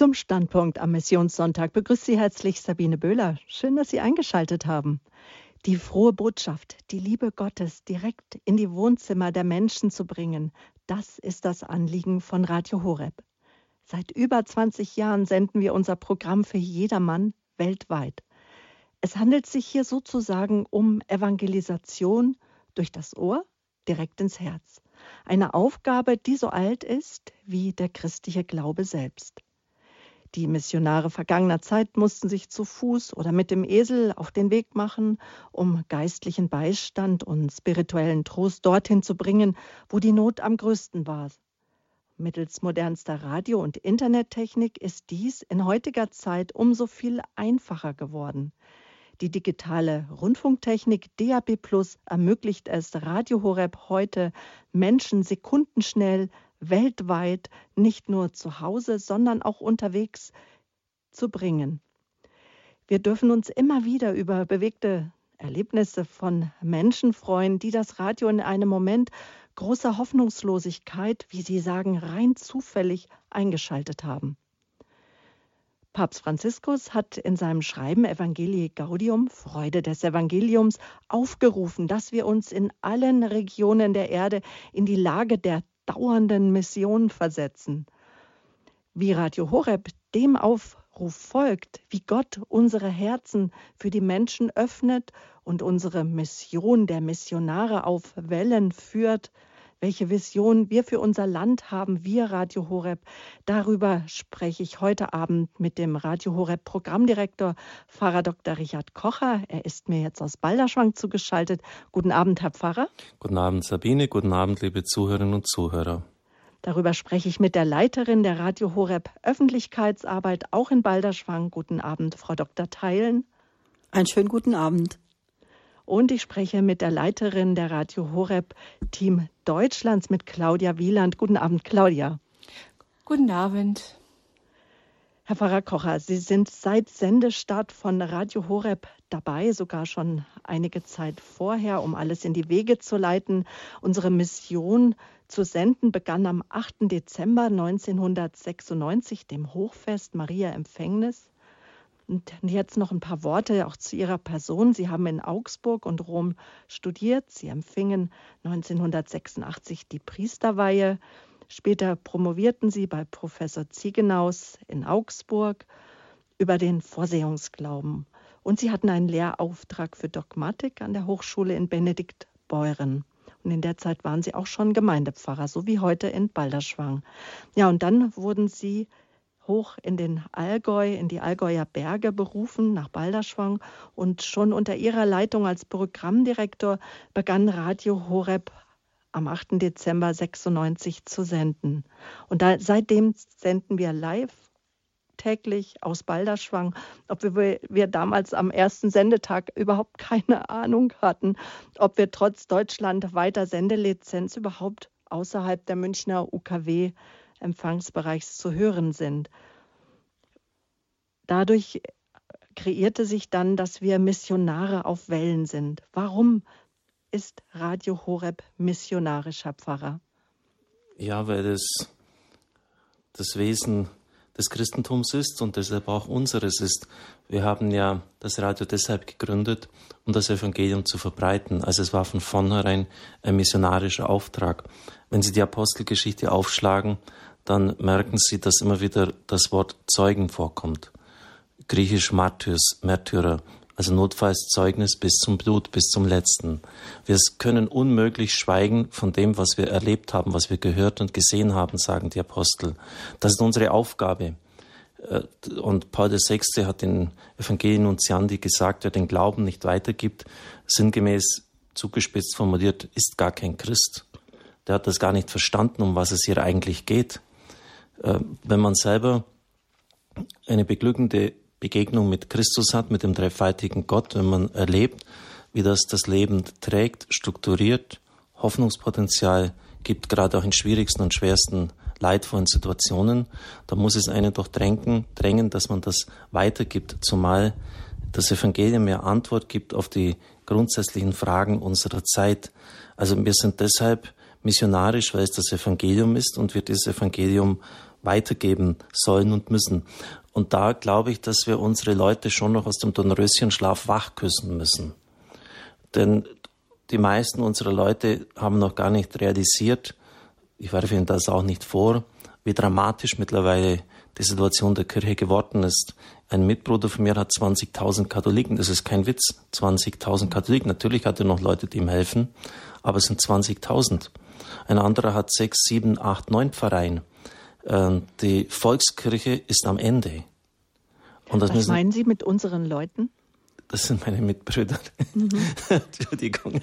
Zum Standpunkt am Missionssonntag begrüßt Sie herzlich Sabine Böhler. Schön, dass Sie eingeschaltet haben. Die frohe Botschaft, die Liebe Gottes direkt in die Wohnzimmer der Menschen zu bringen, das ist das Anliegen von Radio Horeb. Seit über 20 Jahren senden wir unser Programm für jedermann weltweit. Es handelt sich hier sozusagen um Evangelisation durch das Ohr direkt ins Herz. Eine Aufgabe, die so alt ist wie der christliche Glaube selbst. Die Missionare vergangener Zeit mussten sich zu Fuß oder mit dem Esel auf den Weg machen, um geistlichen Beistand und spirituellen Trost dorthin zu bringen, wo die Not am größten war. Mittels modernster Radio- und Internettechnik ist dies in heutiger Zeit umso viel einfacher geworden. Die digitale Rundfunktechnik DAB Plus ermöglicht es Radio Horeb heute, Menschen sekundenschnell weltweit nicht nur zu Hause, sondern auch unterwegs zu bringen. Wir dürfen uns immer wieder über bewegte Erlebnisse von Menschen freuen, die das Radio in einem Moment großer Hoffnungslosigkeit, wie sie sagen, rein zufällig eingeschaltet haben. Papst Franziskus hat in seinem Schreiben Evangelii Gaudium, Freude des Evangeliums, aufgerufen, dass wir uns in allen Regionen der Erde in die Lage der dauernden Mission versetzen. Wie Radio Horeb dem Aufruf folgt, wie Gott unsere Herzen für die Menschen öffnet und unsere Mission der Missionare auf Wellen führt, welche Vision wir für unser Land haben, wir Radio Horeb. Darüber spreche ich heute Abend mit dem Radio Horeb Programmdirektor Pfarrer Dr. Richard Kocher. Er ist mir jetzt aus Balderschwang zugeschaltet. Guten Abend, Herr Pfarrer. Guten Abend, Sabine. Guten Abend, liebe Zuhörerinnen und Zuhörer. Darüber spreche ich mit der Leiterin der Radio Horeb Öffentlichkeitsarbeit, auch in Balderschwang. Guten Abend, Frau Dr. Teilen. Einen schönen guten Abend. Und ich spreche mit der Leiterin der Radio Horeb Team Deutschlands, mit Claudia Wieland. Guten Abend, Claudia. Guten Abend. Herr Pfarrer Kocher, Sie sind seit Sendestart von Radio Horeb dabei, sogar schon einige Zeit vorher, um alles in die Wege zu leiten. Unsere Mission zu senden begann am 8. Dezember 1996, dem Hochfest Maria Empfängnis. Und jetzt noch ein paar Worte auch zu Ihrer Person. Sie haben in Augsburg und Rom studiert. Sie empfingen 1986 die Priesterweihe. Später promovierten Sie bei Professor Ziegenaus in Augsburg über den Vorsehungsglauben. Und Sie hatten einen Lehrauftrag für Dogmatik an der Hochschule in Benediktbeuren. Und in der Zeit waren Sie auch schon Gemeindepfarrer, so wie heute in Balderschwang. Ja, und dann wurden Sie hoch in den Allgäu, in die Allgäuer Berge berufen, nach Balderschwang. Und schon unter ihrer Leitung als Programmdirektor begann Radio Horeb am 8. Dezember 96 zu senden. Und da, seitdem senden wir live täglich aus Balderschwang, ob wir, wir damals am ersten Sendetag überhaupt keine Ahnung hatten, ob wir trotz Deutschland weiter Sendelizenz überhaupt außerhalb der Münchner UKW Empfangsbereichs zu hören sind. Dadurch kreierte sich dann, dass wir Missionare auf Wellen sind. Warum ist Radio Horeb missionarischer Pfarrer? Ja, weil das das Wesen des Christentums ist und deshalb auch unseres ist. Wir haben ja das Radio deshalb gegründet, um das Evangelium zu verbreiten. Also es war von vornherein ein missionarischer Auftrag. Wenn Sie die Apostelgeschichte aufschlagen, dann merken Sie, dass immer wieder das Wort Zeugen vorkommt. Griechisch Martyrs, Märtyrer, also notfalls Zeugnis bis zum Blut, bis zum Letzten. Wir können unmöglich schweigen von dem, was wir erlebt haben, was wir gehört und gesehen haben, sagen die Apostel. Das ist unsere Aufgabe. Äh, und Paul VI. hat den Evangelien Nunziandi gesagt, wer den Glauben nicht weitergibt, sinngemäß zugespitzt formuliert, ist gar kein Christ. Der hat das gar nicht verstanden, um was es hier eigentlich geht. Äh, wenn man selber eine beglückende Begegnung mit Christus hat, mit dem dreifaltigen Gott, wenn man erlebt, wie das das Leben trägt, strukturiert, Hoffnungspotenzial gibt, gerade auch in schwierigsten und schwersten leidvollen Situationen, da muss es einen doch drängen, drängen, dass man das weitergibt, zumal das Evangelium ja Antwort gibt auf die grundsätzlichen Fragen unserer Zeit. Also wir sind deshalb missionarisch, weil es das Evangelium ist und wir dieses Evangelium weitergeben sollen und müssen. Und da glaube ich, dass wir unsere Leute schon noch aus dem Dornröschenschlaf wachküssen müssen. Denn die meisten unserer Leute haben noch gar nicht realisiert, ich werfe Ihnen das auch nicht vor, wie dramatisch mittlerweile die Situation der Kirche geworden ist. Ein Mitbruder von mir hat 20.000 Katholiken. Das ist kein Witz. 20.000 Katholiken. Natürlich hat er noch Leute, die ihm helfen, aber es sind 20.000. Ein anderer hat sechs, sieben, acht, neun Pfarreien. Ähm, die Volkskirche ist am Ende. Und das Was müssen, meinen Sie mit unseren Leuten? Das sind meine Mitbrüder. Mhm. Entschuldigung.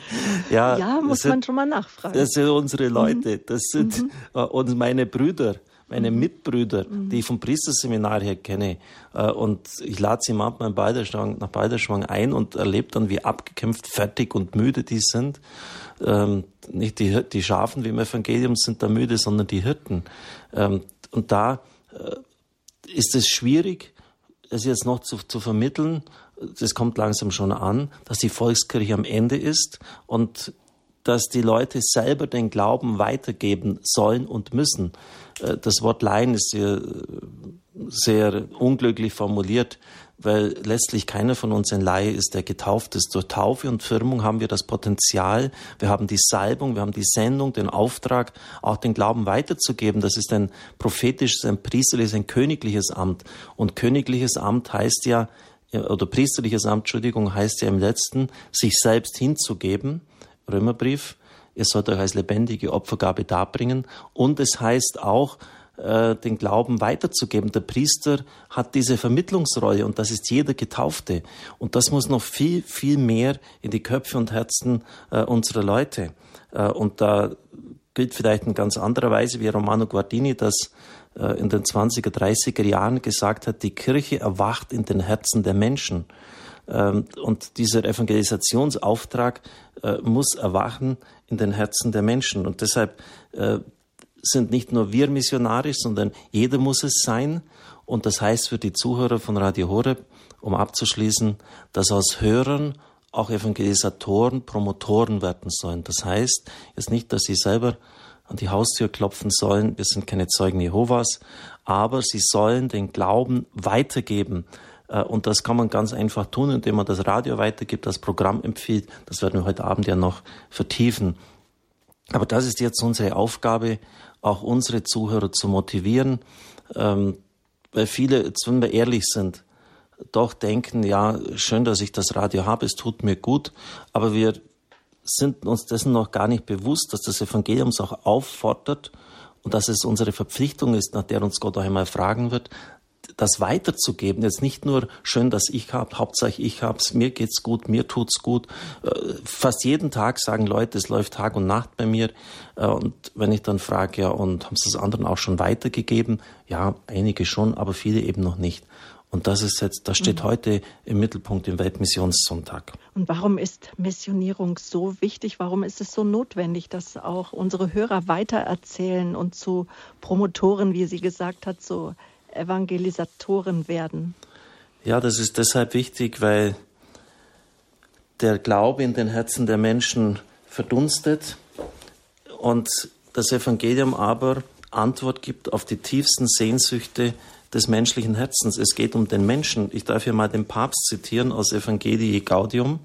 Ja, ja muss sind, man schon mal nachfragen. Das sind unsere Leute. Das sind mhm. Äh, meine Brüder meine mhm. Mitbrüder, mhm. die ich vom Priesterseminar her kenne. Äh, und ich lade sie manchmal nach Balderschwang ein und erlebe dann, wie abgekämpft, fertig und müde die sind. Ähm, nicht die, die Schafen wie im Evangelium sind da müde, sondern die Hirten. Ähm, und da äh, ist es schwierig, es jetzt noch zu, zu vermitteln, das kommt langsam schon an, dass die Volkskirche am Ende ist und dass die Leute selber den Glauben weitergeben sollen und müssen. Äh, das Wort Laien ist äh, sehr unglücklich formuliert, weil letztlich keiner von uns ein Laie ist, der getauft ist. Durch Taufe und Firmung haben wir das Potenzial, wir haben die Salbung, wir haben die Sendung, den Auftrag, auch den Glauben weiterzugeben. Das ist ein prophetisches, ein priesterliches, ein königliches Amt. Und königliches Amt heißt ja, oder priesterliches Amt, Entschuldigung, heißt ja im letzten, sich selbst hinzugeben. Römerbrief ihr sollt euch als lebendige Opfergabe darbringen. Und es heißt auch, äh, den Glauben weiterzugeben. Der Priester hat diese Vermittlungsrolle und das ist jeder Getaufte. Und das muss noch viel, viel mehr in die Köpfe und Herzen äh, unserer Leute. Äh, und da gilt vielleicht in ganz anderer Weise, wie Romano Guardini das äh, in den 20er, 30er Jahren gesagt hat, die Kirche erwacht in den Herzen der Menschen. Ähm, und dieser Evangelisationsauftrag äh, muss erwachen in den Herzen der Menschen. Und deshalb äh, sind nicht nur wir missionarisch, sondern jeder muss es sein. Und das heißt für die Zuhörer von Radio Horeb, um abzuschließen, dass aus Hörern auch Evangelisatoren, Promotoren werden sollen. Das heißt jetzt nicht, dass sie selber an die Haustür klopfen sollen. Wir sind keine Zeugen Jehovas, aber sie sollen den Glauben weitergeben äh, und das kann man ganz einfach tun, indem man das Radio weitergibt, das Programm empfiehlt. Das werden wir heute Abend ja noch vertiefen. Aber das ist jetzt unsere Aufgabe, auch unsere Zuhörer zu motivieren, ähm, weil viele, jetzt wenn wir ehrlich sind, doch denken, ja, schön, dass ich das Radio habe, es tut mir gut, aber wir sind uns dessen noch gar nicht bewusst, dass das Evangelium uns auch auffordert und dass es unsere Verpflichtung ist, nach der uns Gott auch einmal fragen wird, das weiterzugeben. Jetzt nicht nur schön, dass ich habe, Hauptsache ich hab's, mir geht's gut, mir tut's gut. Äh, fast jeden Tag sagen Leute, es läuft Tag und Nacht bei mir. Äh, und wenn ich dann frage, ja, und haben Sie es anderen auch schon weitergegeben? Ja, einige schon, aber viele eben noch nicht. Und das ist jetzt, das steht mhm. heute im Mittelpunkt im Weltmissionssonntag. Und warum ist Missionierung so wichtig? Warum ist es so notwendig, dass auch unsere Hörer weitererzählen und zu Promotoren, wie sie gesagt hat, so Evangelisatoren werden? Ja, das ist deshalb wichtig, weil der Glaube in den Herzen der Menschen verdunstet und das Evangelium aber Antwort gibt auf die tiefsten Sehnsüchte des menschlichen Herzens. Es geht um den Menschen. Ich darf hier mal den Papst zitieren aus Evangelii Gaudium.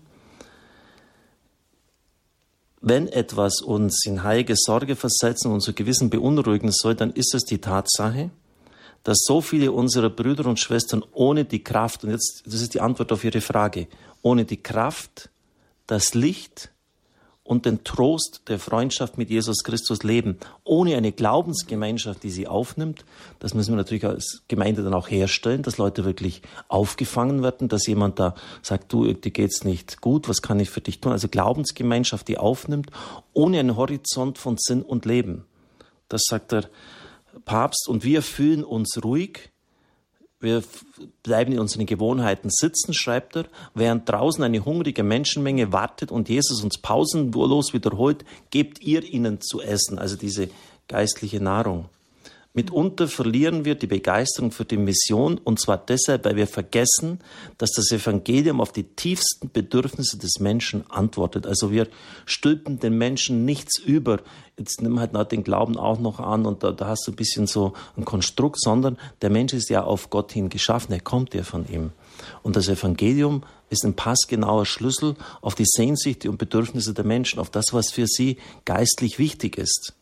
Wenn etwas uns in heilige Sorge versetzen und unser Gewissen beunruhigen soll, dann ist es die Tatsache, dass so viele unserer Brüder und Schwestern ohne die Kraft, und jetzt, das ist die Antwort auf Ihre Frage, ohne die Kraft, das Licht und den Trost der Freundschaft mit Jesus Christus leben, ohne eine Glaubensgemeinschaft, die sie aufnimmt. Das müssen wir natürlich als Gemeinde dann auch herstellen, dass Leute wirklich aufgefangen werden, dass jemand da sagt, du, dir geht's nicht gut, was kann ich für dich tun? Also Glaubensgemeinschaft, die aufnimmt, ohne einen Horizont von Sinn und Leben. Das sagt er Papst und wir fühlen uns ruhig. Wir bleiben in unseren Gewohnheiten sitzen, schreibt er, während draußen eine hungrige Menschenmenge wartet und Jesus uns pausenlos wiederholt, gebt ihr ihnen zu essen, also diese geistliche Nahrung. Mitunter verlieren wir die Begeisterung für die Mission und zwar deshalb, weil wir vergessen, dass das Evangelium auf die tiefsten Bedürfnisse des Menschen antwortet. Also wir stülpen den Menschen nichts über. Jetzt nimm halt noch den Glauben auch noch an und da, da hast du ein bisschen so ein Konstrukt, sondern der Mensch ist ja auf Gott hin geschaffen. Er kommt ja von ihm. Und das Evangelium ist ein passgenauer Schlüssel auf die Sehnsüchte und Bedürfnisse der Menschen, auf das, was für sie geistlich wichtig ist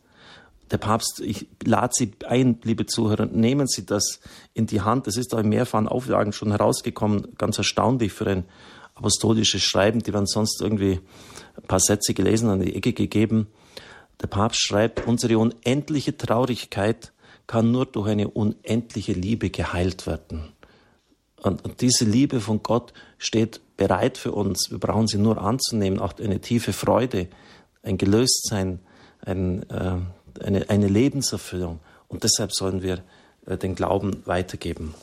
der Papst, ich lade Sie ein, liebe Zuhörer, nehmen Sie das in die Hand. Es ist auch in mehrfachen Auflagen schon herausgekommen, ganz erstaunlich für ein apostolisches Schreiben, die man sonst irgendwie ein paar Sätze gelesen an die Ecke gegeben. Der Papst schreibt, unsere unendliche Traurigkeit kann nur durch eine unendliche Liebe geheilt werden. Und diese Liebe von Gott steht bereit für uns. Wir brauchen sie nur anzunehmen. Auch eine tiefe Freude, ein Gelöstsein, ein, äh, eine, eine Lebenserfüllung. Und deshalb sollen wir äh, den Glauben weitergeben.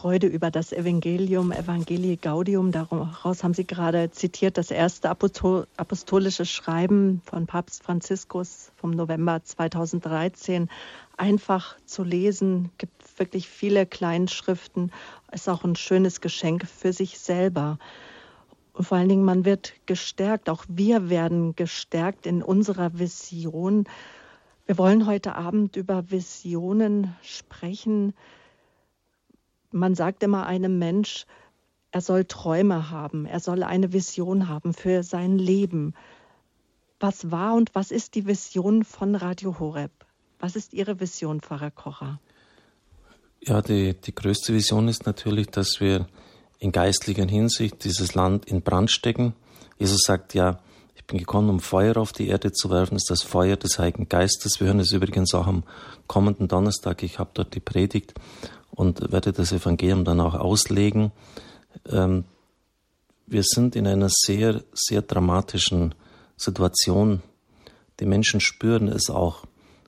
Freude über das Evangelium, Evangelii Gaudium. Daraus haben Sie gerade zitiert, das erste apostolische Schreiben von Papst Franziskus vom November 2013. Einfach zu lesen, gibt wirklich viele Kleinschriften, ist auch ein schönes Geschenk für sich selber. Und vor allen Dingen, man wird gestärkt, auch wir werden gestärkt in unserer Vision. Wir wollen heute Abend über Visionen sprechen. Man sagt immer einem Mensch, er soll Träume haben, er soll eine Vision haben für sein Leben. Was war und was ist die Vision von Radio Horeb? Was ist Ihre Vision, Pfarrer Kocher? Ja, die, die größte Vision ist natürlich, dass wir in geistlicher Hinsicht dieses Land in Brand stecken. Jesus sagt ja, ich bin gekommen, um Feuer auf die Erde zu werfen, das ist das Feuer des Heiligen Geistes. Wir hören es übrigens auch am kommenden Donnerstag. Ich habe dort die Predigt und werde das Evangelium dann auch auslegen. Ähm, wir sind in einer sehr, sehr dramatischen Situation. Die Menschen spüren es auch.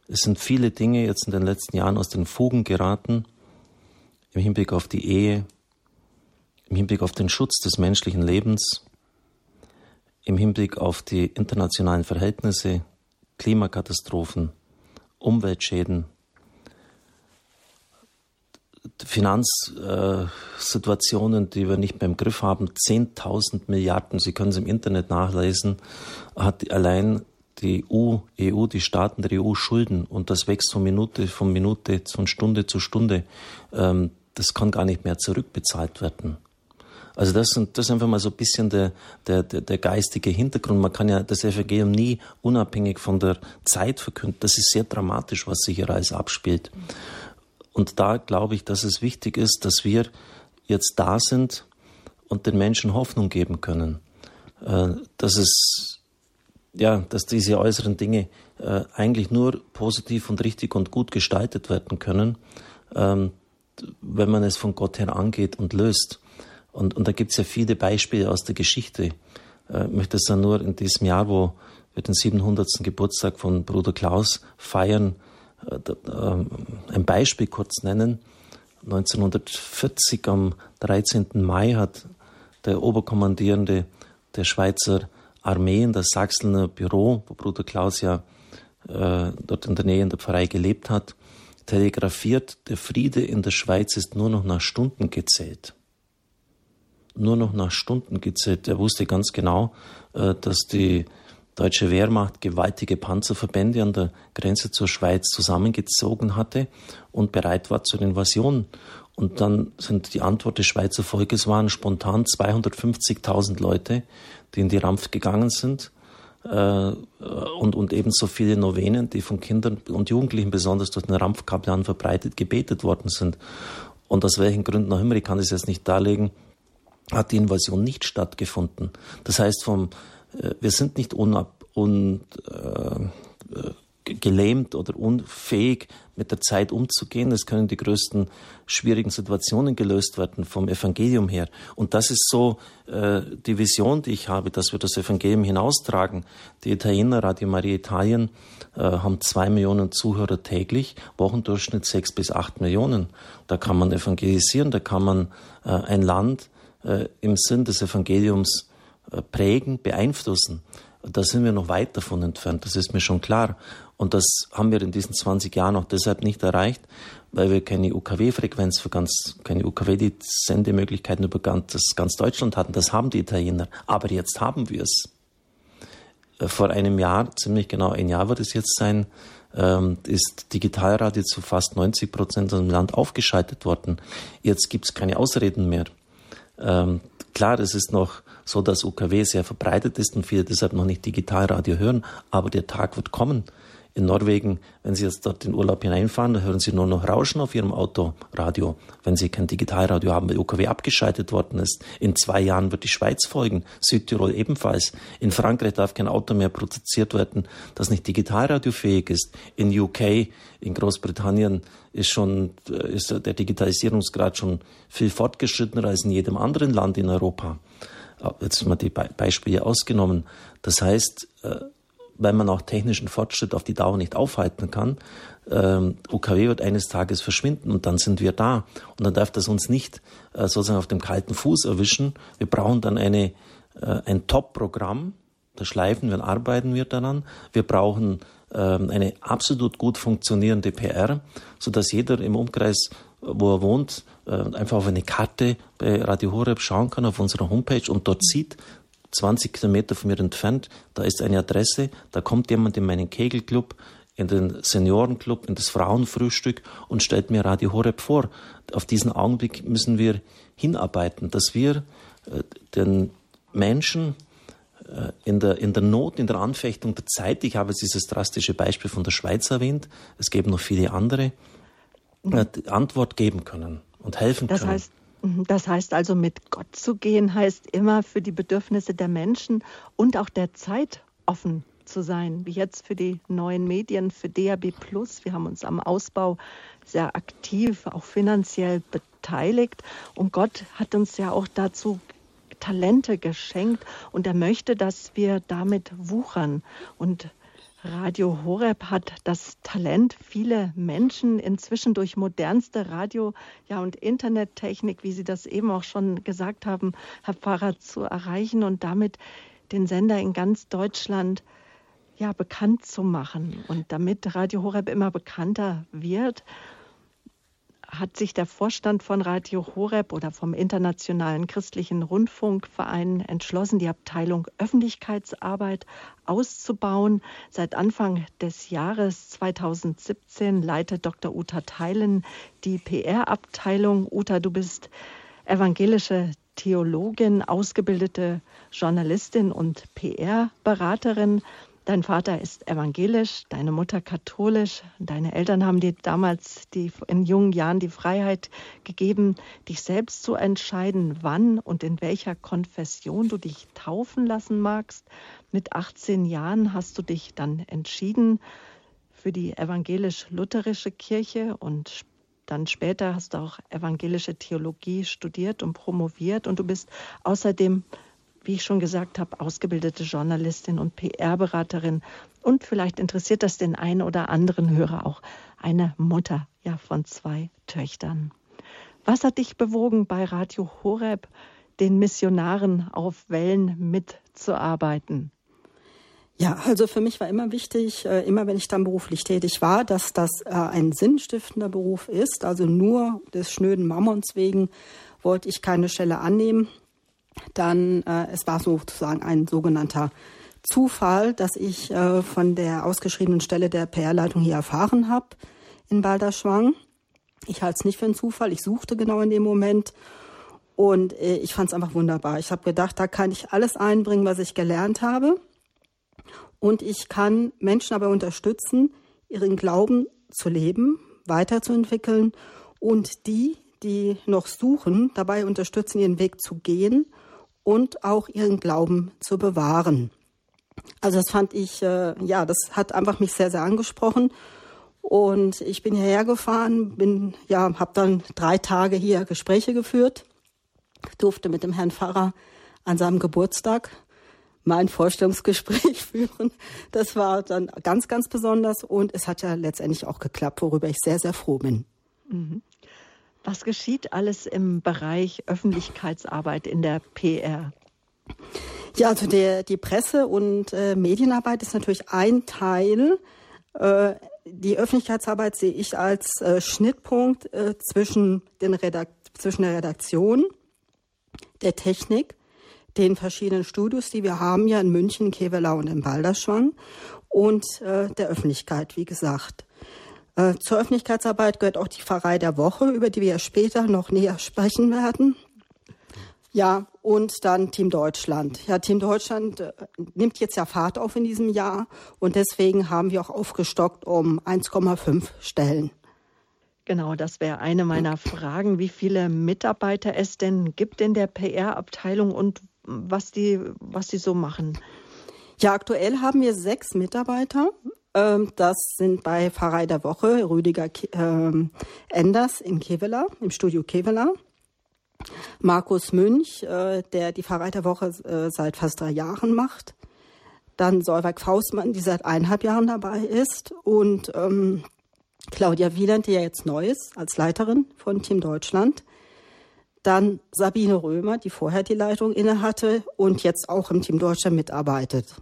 Es sind viele Dinge jetzt in den letzten Jahren aus den Fugen geraten im Hinblick auf die Ehe, im Hinblick auf den Schutz des menschlichen Lebens, im Hinblick auf die internationalen Verhältnisse, Klimakatastrophen, Umweltschäden, Finanzsituationen, die wir nicht mehr im Griff haben, 10.000 Milliarden, Sie können es im Internet nachlesen, hat allein die EU, EU, die Staaten der EU Schulden und das wächst von Minute von Minute, von Stunde zu Stunde. Ähm, das kann gar nicht mehr zurückbezahlt werden. Also das, sind, das ist einfach mal so ein bisschen der, der, der, der geistige Hintergrund. Man kann ja das Evangelium nie unabhängig von der Zeit verkünden. Das ist sehr dramatisch, was sich hier alles abspielt. Und da glaube ich, dass es wichtig ist, dass wir jetzt da sind und den Menschen Hoffnung geben können. Äh, dass es, ja, dass diese äußeren Dinge äh, eigentlich nur positiv und richtig und gut gestaltet werden können, ähm, wenn man es von Gott her angeht und löst. Und, und da gibt es ja viele Beispiele aus der Geschichte. Äh, ich möchte es dann nur in diesem Jahr, wo wir den 700. Geburtstag von Bruder Klaus feiern, äh, ähm, ein Beispiel kurz nennen. 1940 am 13. Mai hat der Oberkommandierende der Schweizer Armee in das Sachsener Büro, wo Bruder Klaus ja äh, dort in der Nähe in der Pfarrei gelebt hat, telegrafiert, der Friede in der Schweiz ist nur noch nach Stunden gezählt nur noch nach Stunden gezählt. Er wusste ganz genau, äh, dass die deutsche Wehrmacht gewaltige Panzerverbände an der Grenze zur Schweiz zusammengezogen hatte und bereit war zur Invasion. Und dann sind die Antwort des Schweizer Volkes waren spontan 250.000 Leute, die in die Rampf gegangen sind. Äh, und, und ebenso viele Novenen, die von Kindern und Jugendlichen besonders durch den Rampfkaplan verbreitet gebetet worden sind. Und aus welchen Gründen auch immer, ich kann das jetzt nicht darlegen, hat die Invasion nicht stattgefunden. Das heißt, vom, äh, wir sind nicht unab und äh, gelähmt oder unfähig, mit der Zeit umzugehen. Es können die größten schwierigen Situationen gelöst werden vom Evangelium her. Und das ist so äh, die Vision, die ich habe, dass wir das Evangelium hinaustragen. Die Italiener, Radio Maria Italien, äh, haben zwei Millionen Zuhörer täglich, Wochendurchschnitt sechs bis acht Millionen. Da kann man evangelisieren, da kann man äh, ein Land äh, im Sinn des Evangeliums äh, prägen, beeinflussen. Da sind wir noch weit davon entfernt, das ist mir schon klar. Und das haben wir in diesen 20 Jahren auch deshalb nicht erreicht, weil wir keine UKW-Frequenz für ganz, keine UKW-Sendemöglichkeiten über ganz, ganz Deutschland hatten. Das haben die Italiener. Aber jetzt haben wir es. Äh, vor einem Jahr, ziemlich genau ein Jahr wird es jetzt sein, ähm, ist Digitalradio zu fast 90 Prozent im Land aufgeschaltet worden. Jetzt gibt es keine Ausreden mehr. Ähm, klar, es ist noch so, dass UKW sehr verbreitet ist und viele deshalb noch nicht Digitalradio hören, aber der Tag wird kommen, in Norwegen, wenn Sie jetzt dort in Urlaub hineinfahren, dann hören Sie nur noch Rauschen auf Ihrem Autoradio, wenn Sie kein Digitalradio haben, weil UKW abgeschaltet worden ist. In zwei Jahren wird die Schweiz folgen, Südtirol ebenfalls. In Frankreich darf kein Auto mehr produziert werden, das nicht digitalradiofähig ist. In UK, in Großbritannien ist schon äh, ist der Digitalisierungsgrad schon viel fortgeschrittener als in jedem anderen Land in Europa. Äh, jetzt mal die Beispiele ausgenommen. Das heißt, äh, weil man auch technischen Fortschritt auf die Dauer nicht aufhalten kann. Ähm, UKW wird eines Tages verschwinden und dann sind wir da. Und dann darf das uns nicht äh, sozusagen auf dem kalten Fuß erwischen. Wir brauchen dann eine, äh, ein Top-Programm. Da schleifen wir und arbeiten wir daran. Wir brauchen äh, eine absolut gut funktionierende PR, so dass jeder im Umkreis, wo er wohnt, äh, einfach auf eine Karte bei Radio Horeb schauen kann, auf unserer Homepage und dort sieht, 20 Kilometer von mir entfernt, da ist eine Adresse, da kommt jemand in meinen Kegelclub, in den Seniorenclub, in das Frauenfrühstück und stellt mir Radio Horeb vor. Auf diesen Augenblick müssen wir hinarbeiten, dass wir äh, den Menschen äh, in der, in der Not, in der Anfechtung der Zeit, ich habe jetzt dieses drastische Beispiel von der Schweiz erwähnt, es geben noch viele andere, äh, Antwort geben können und helfen das können. Heißt, das heißt also, mit Gott zu gehen, heißt immer für die Bedürfnisse der Menschen und auch der Zeit offen zu sein, wie jetzt für die neuen Medien, für DAB Plus. Wir haben uns am Ausbau sehr aktiv, auch finanziell beteiligt. Und Gott hat uns ja auch dazu Talente geschenkt und er möchte, dass wir damit wuchern. Und Radio Horeb hat das Talent, viele Menschen inzwischen durch modernste Radio- ja, und Internettechnik, wie Sie das eben auch schon gesagt haben, Herr Pfarrer, zu erreichen und damit den Sender in ganz Deutschland ja, bekannt zu machen. Und damit Radio Horeb immer bekannter wird, hat sich der Vorstand von Radio Horeb oder vom Internationalen Christlichen Rundfunkverein entschlossen, die Abteilung Öffentlichkeitsarbeit auszubauen. Seit Anfang des Jahres 2017 leitet Dr. Uta Theilen die PR-Abteilung. Uta, du bist evangelische Theologin, ausgebildete Journalistin und PR-Beraterin. Dein Vater ist evangelisch, deine Mutter katholisch. Deine Eltern haben dir damals die, in jungen Jahren die Freiheit gegeben, dich selbst zu entscheiden, wann und in welcher Konfession du dich taufen lassen magst. Mit 18 Jahren hast du dich dann entschieden für die evangelisch-lutherische Kirche und dann später hast du auch evangelische Theologie studiert und promoviert und du bist außerdem wie ich schon gesagt habe, ausgebildete Journalistin und PR-Beraterin. Und vielleicht interessiert das den einen oder anderen Hörer auch. Eine Mutter ja, von zwei Töchtern. Was hat dich bewogen, bei Radio Horeb den Missionaren auf Wellen mitzuarbeiten? Ja, also für mich war immer wichtig, äh, immer wenn ich dann beruflich tätig war, dass das äh, ein sinnstiftender Beruf ist. Also nur des schnöden Mammons wegen wollte ich keine Stelle annehmen dann, äh, es war sozusagen ein sogenannter Zufall, dass ich äh, von der ausgeschriebenen Stelle der PR-Leitung hier erfahren habe in Balderschwang. Ich halte es nicht für einen Zufall, ich suchte genau in dem Moment und äh, ich fand es einfach wunderbar. Ich habe gedacht, da kann ich alles einbringen, was ich gelernt habe und ich kann Menschen dabei unterstützen, ihren Glauben zu leben, weiterzuentwickeln und die, die noch suchen, dabei unterstützen, ihren Weg zu gehen und auch ihren Glauben zu bewahren. Also das fand ich, äh, ja, das hat einfach mich sehr, sehr angesprochen. Und ich bin hierher gefahren, bin, ja, habe dann drei Tage hier Gespräche geführt, durfte mit dem Herrn Pfarrer an seinem Geburtstag mein Vorstellungsgespräch führen. Das war dann ganz, ganz besonders und es hat ja letztendlich auch geklappt, worüber ich sehr, sehr froh bin. Mhm. Was geschieht alles im Bereich Öffentlichkeitsarbeit in der PR? Ja, also der, die Presse- und äh, Medienarbeit ist natürlich ein Teil Äh, die Öffentlichkeitsarbeit sehe ich als äh, Schnittpunkt äh, zwischen, den zwischen der Redaktion, der Technik, den verschiedenen Studios, die wir haben, ja in München, Kevela und in Balderschwang und äh, der Öffentlichkeit, wie gesagt. Äh, zur Öffentlichkeitsarbeit gehört auch die Pfarrei der Woche, über die wir ja später noch näher sprechen werden. Ja, und dann Team Deutschland. Ja, Team Deutschland äh, nimmt jetzt ja Fahrt auf in diesem Jahr und deswegen haben wir auch aufgestockt um 1,5 Stellen. Genau, das wäre eine meiner Fragen, wie viele Mitarbeiter es denn gibt in der PR-Abteilung und was die, was die so machen. Ja, aktuell haben wir sechs Mitarbeiter. Ähm, das sind bei Pfarrei der Woche Rüdiger ähm, Enders in Kevela, im Studio Kevela. Markus Münch, äh, der die Pfarrei der Woche äh, seit fast drei Jahren macht. Dann Solveig Faustmann, die seit eineinhalb Jahren dabei ist. Und ähm, Claudia Wieland, die ja jetzt neu ist als Leiterin von Team Deutschland. Dann Sabine Römer, die vorher die Leitung innehatte und jetzt auch im Team Deutschland mitarbeitet.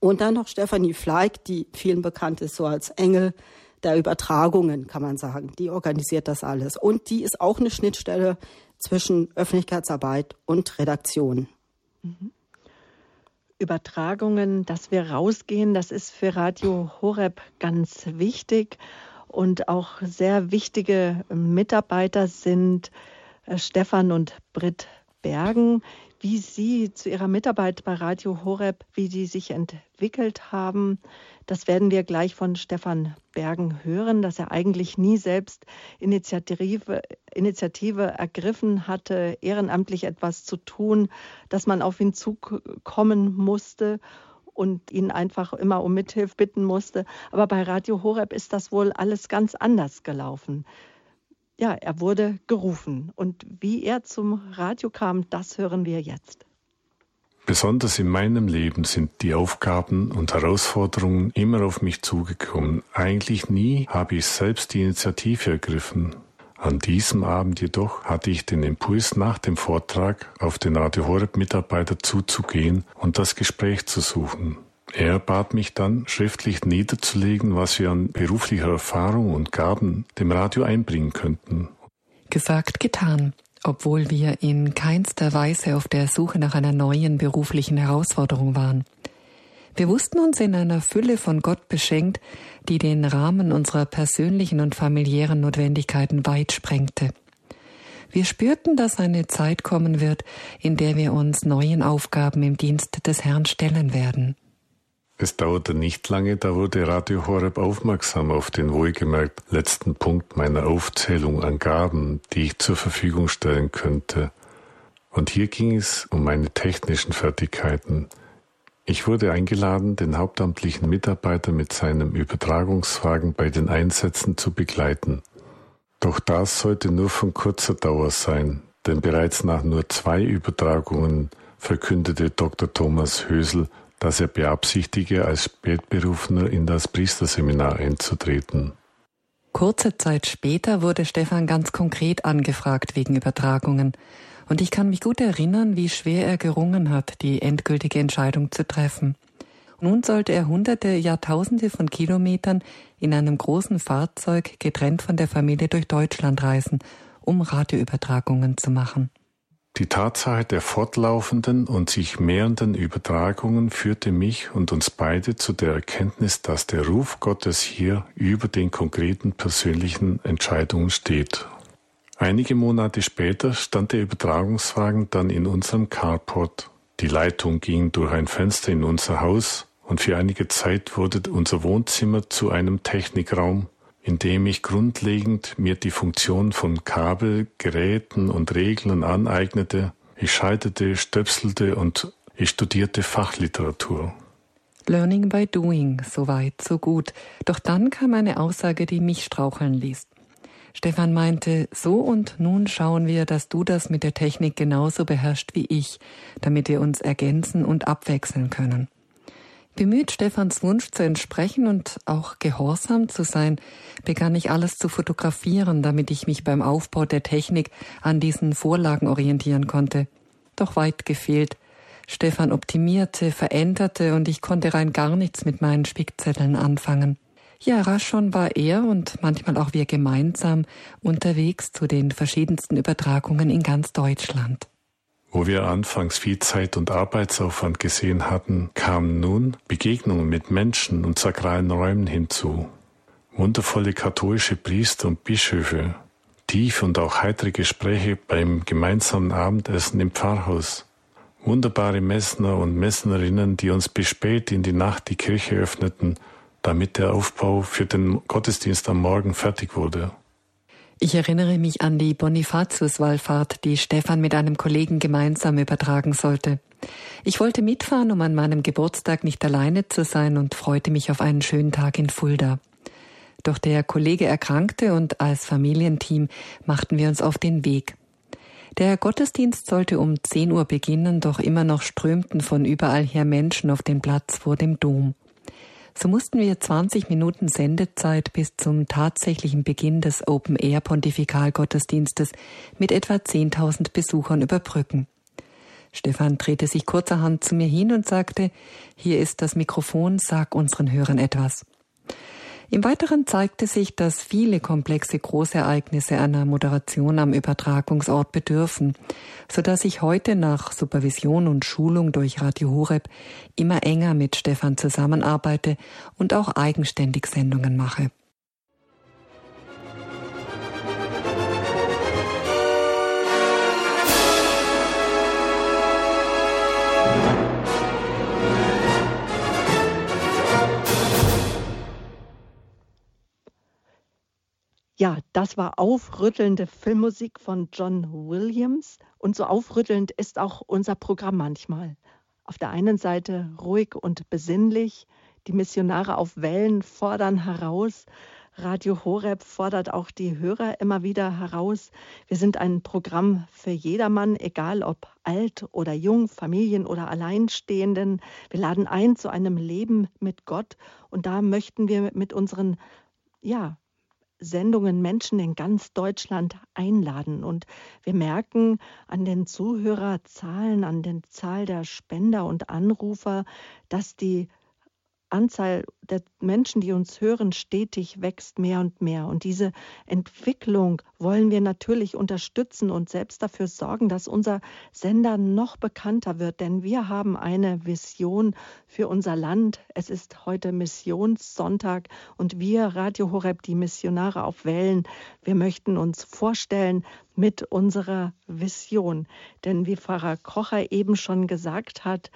Und dann noch Stefanie Fleig, die vielen bekannt ist so als Engel der Übertragungen, kann man sagen. Die organisiert das alles. Und die ist auch eine Schnittstelle zwischen Öffentlichkeitsarbeit und Redaktion. Mhm. Übertragungen, dass wir rausgehen, das ist für Radio Horeb ganz wichtig. Und auch sehr wichtige Mitarbeiter sind äh, Stefan und Britt Bergen, wie Sie zu Ihrer Mitarbeit bei Radio Horeb, wie die sich entwickelt haben. Das werden wir gleich von Stefan Bergen hören, dass er eigentlich nie selbst Initiative, Initiative ergriffen hatte, ehrenamtlich etwas zu tun, dass man auf ihn zukommen musste und ihn einfach immer um Mithilfe bitten musste. Aber bei Radio Horeb ist das wohl alles ganz anders gelaufen ja, er wurde gerufen. Und wie er zum Radio kam, das hören wir jetzt. Besonders in meinem Leben sind die Aufgaben und Herausforderungen immer auf mich zugekommen. Eigentlich nie habe ich selbst die Initiative ergriffen. An diesem Abend jedoch hatte ich den Impuls, nach dem Vortrag auf den Radio Horeb Mitarbeiter zuzugehen und das Gespräch zu suchen. Er bat mich dann, schriftlich niederzulegen, was wir an beruflicher Erfahrung und Gaben dem Radio einbringen könnten. Gesagt, getan. Obwohl wir in keinster Weise auf der Suche nach einer neuen beruflichen Herausforderung waren. Wir wussten uns in einer Fülle von Gott beschenkt, die den Rahmen unserer persönlichen und familiären Notwendigkeiten weit sprengte. Wir spürten, dass eine Zeit kommen wird, in der wir uns neuen Aufgaben im Dienst des Herrn stellen werden. Es dauerte nicht lange, da wurde Radio Horeb aufmerksam auf den wohlgemerkt letzten Punkt meiner Aufzählung an Gaben, die ich zur Verfügung stellen könnte. Und hier ging es um meine technischen Fertigkeiten. Ich wurde eingeladen, den hauptamtlichen Mitarbeiter mit seinem Übertragungswagen bei den Einsätzen zu begleiten. Doch das sollte nur von kurzer Dauer sein, denn bereits nach nur zwei Übertragungen verkündete Dr. Thomas Hösel dass er beabsichtige, als Spätberufener in das Priesterseminar einzutreten. Kurze Zeit später wurde Stefan ganz konkret angefragt wegen Übertragungen. Und ich kann mich gut erinnern, wie schwer er gerungen hat, die endgültige Entscheidung zu treffen. Nun sollte er hunderte, Jahrtausende von Kilometern in einem großen Fahrzeug getrennt von der Familie durch Deutschland reisen, um Radioübertragungen zu machen. Die Tatsache der fortlaufenden und sich mehrenden Übertragungen führte mich und uns beide zu der Erkenntnis, dass der Ruf Gottes hier über den konkreten persönlichen Entscheidungen steht. Einige Monate später stand der Übertragungswagen dann in unserem Carport. Die Leitung ging durch ein Fenster in unser Haus und für einige Zeit wurde unser Wohnzimmer zu einem Technikraum indem ich grundlegend mir die Funktion von Kabel, Geräten und Reglern aneignete. Ich schaltete, stöpselte und ich studierte Fachliteratur. Learning by doing, so weit, so gut. Doch dann kam eine Aussage, die mich straucheln ließ. Stefan meinte, so und nun schauen wir, dass du das mit der Technik genauso beherrschst wie ich, damit wir uns ergänzen und abwechseln können. Bemüht, Stefans Wunsch zu entsprechen und auch gehorsam zu sein, begann ich alles zu fotografieren, damit ich mich beim Aufbau der Technik an diesen Vorlagen orientieren konnte. Doch weit gefehlt. Stefan optimierte, veränderte und ich konnte rein gar nichts mit meinen Spickzetteln anfangen. Ja, rasch schon war er und manchmal auch wir gemeinsam unterwegs zu den verschiedensten Übertragungen in ganz Deutschland. Wo wir anfangs viel Zeit und Arbeitsaufwand gesehen hatten, kamen nun Begegnungen mit Menschen und sakralen Räumen hinzu. Wundervolle katholische Priester und Bischöfe, tiefe und auch heitere Gespräche beim gemeinsamen Abendessen im Pfarrhaus, wunderbare Messner und Messnerinnen, die uns bis spät in die Nacht die Kirche öffneten damit der Aufbau für den Gottesdienst am Morgen fertig wurde. Ich erinnere mich an die Bonifatius-Wallfahrt, die Stefan mit einem Kollegen gemeinsam übertragen sollte. Ich wollte mitfahren, um an meinem Geburtstag nicht alleine zu sein und freute mich auf einen schönen Tag in Fulda. Doch der Kollege erkrankte und als Familienteam machten wir uns auf den Weg. Der Gottesdienst sollte um 10 Uhr beginnen, doch immer noch strömten von überall her Menschen auf den Platz vor dem Dom. So mussten wir 20 Minuten Sendezeit bis zum tatsächlichen Beginn des Open-Air-Pontifikalgottesdienstes mit etwa 10.000 Besuchern überbrücken. Stefan drehte sich kurzerhand zu mir hin und sagte, hier ist das Mikrofon, sag unseren Hörern etwas. Im Weiteren zeigte sich, dass viele komplexe Großereignisse einer Moderation am Übertragungsort bedürfen, so dass ich heute nach Supervision und Schulung durch Radio Horeb immer enger mit Stefan zusammenarbeite und auch eigenständig Sendungen mache. Ja, das war aufrüttelnde Filmmusik von John Williams. Und so aufrüttelnd ist auch unser Programm manchmal. Auf der einen Seite ruhig und besinnlich. Die Missionare auf Wellen fordern heraus. Radio Horeb fordert auch die Hörer immer wieder heraus. Wir sind ein Programm für jedermann, egal ob alt oder jung, Familien oder Alleinstehenden. Wir laden ein zu einem Leben mit Gott und da möchten wir mit unseren ja, Sendungen Menschen in ganz Deutschland einladen. Und wir merken an den Zuhörerzahlen, an der Zahl der Spender und Anrufer, dass die Anzahl der Menschen, die uns hören, stetig wächst mehr und mehr. Und diese Entwicklung wollen wir natürlich unterstützen und selbst dafür sorgen, dass unser Sender noch bekannter wird. Denn wir haben eine Vision für unser Land. Es ist heute Missionssonntag und wir, Radio Horeb, die Missionare auf Wellen, wir möchten uns vorstellen mit unserer Vision. Denn wie Pfarrer Kocher eben schon gesagt hat,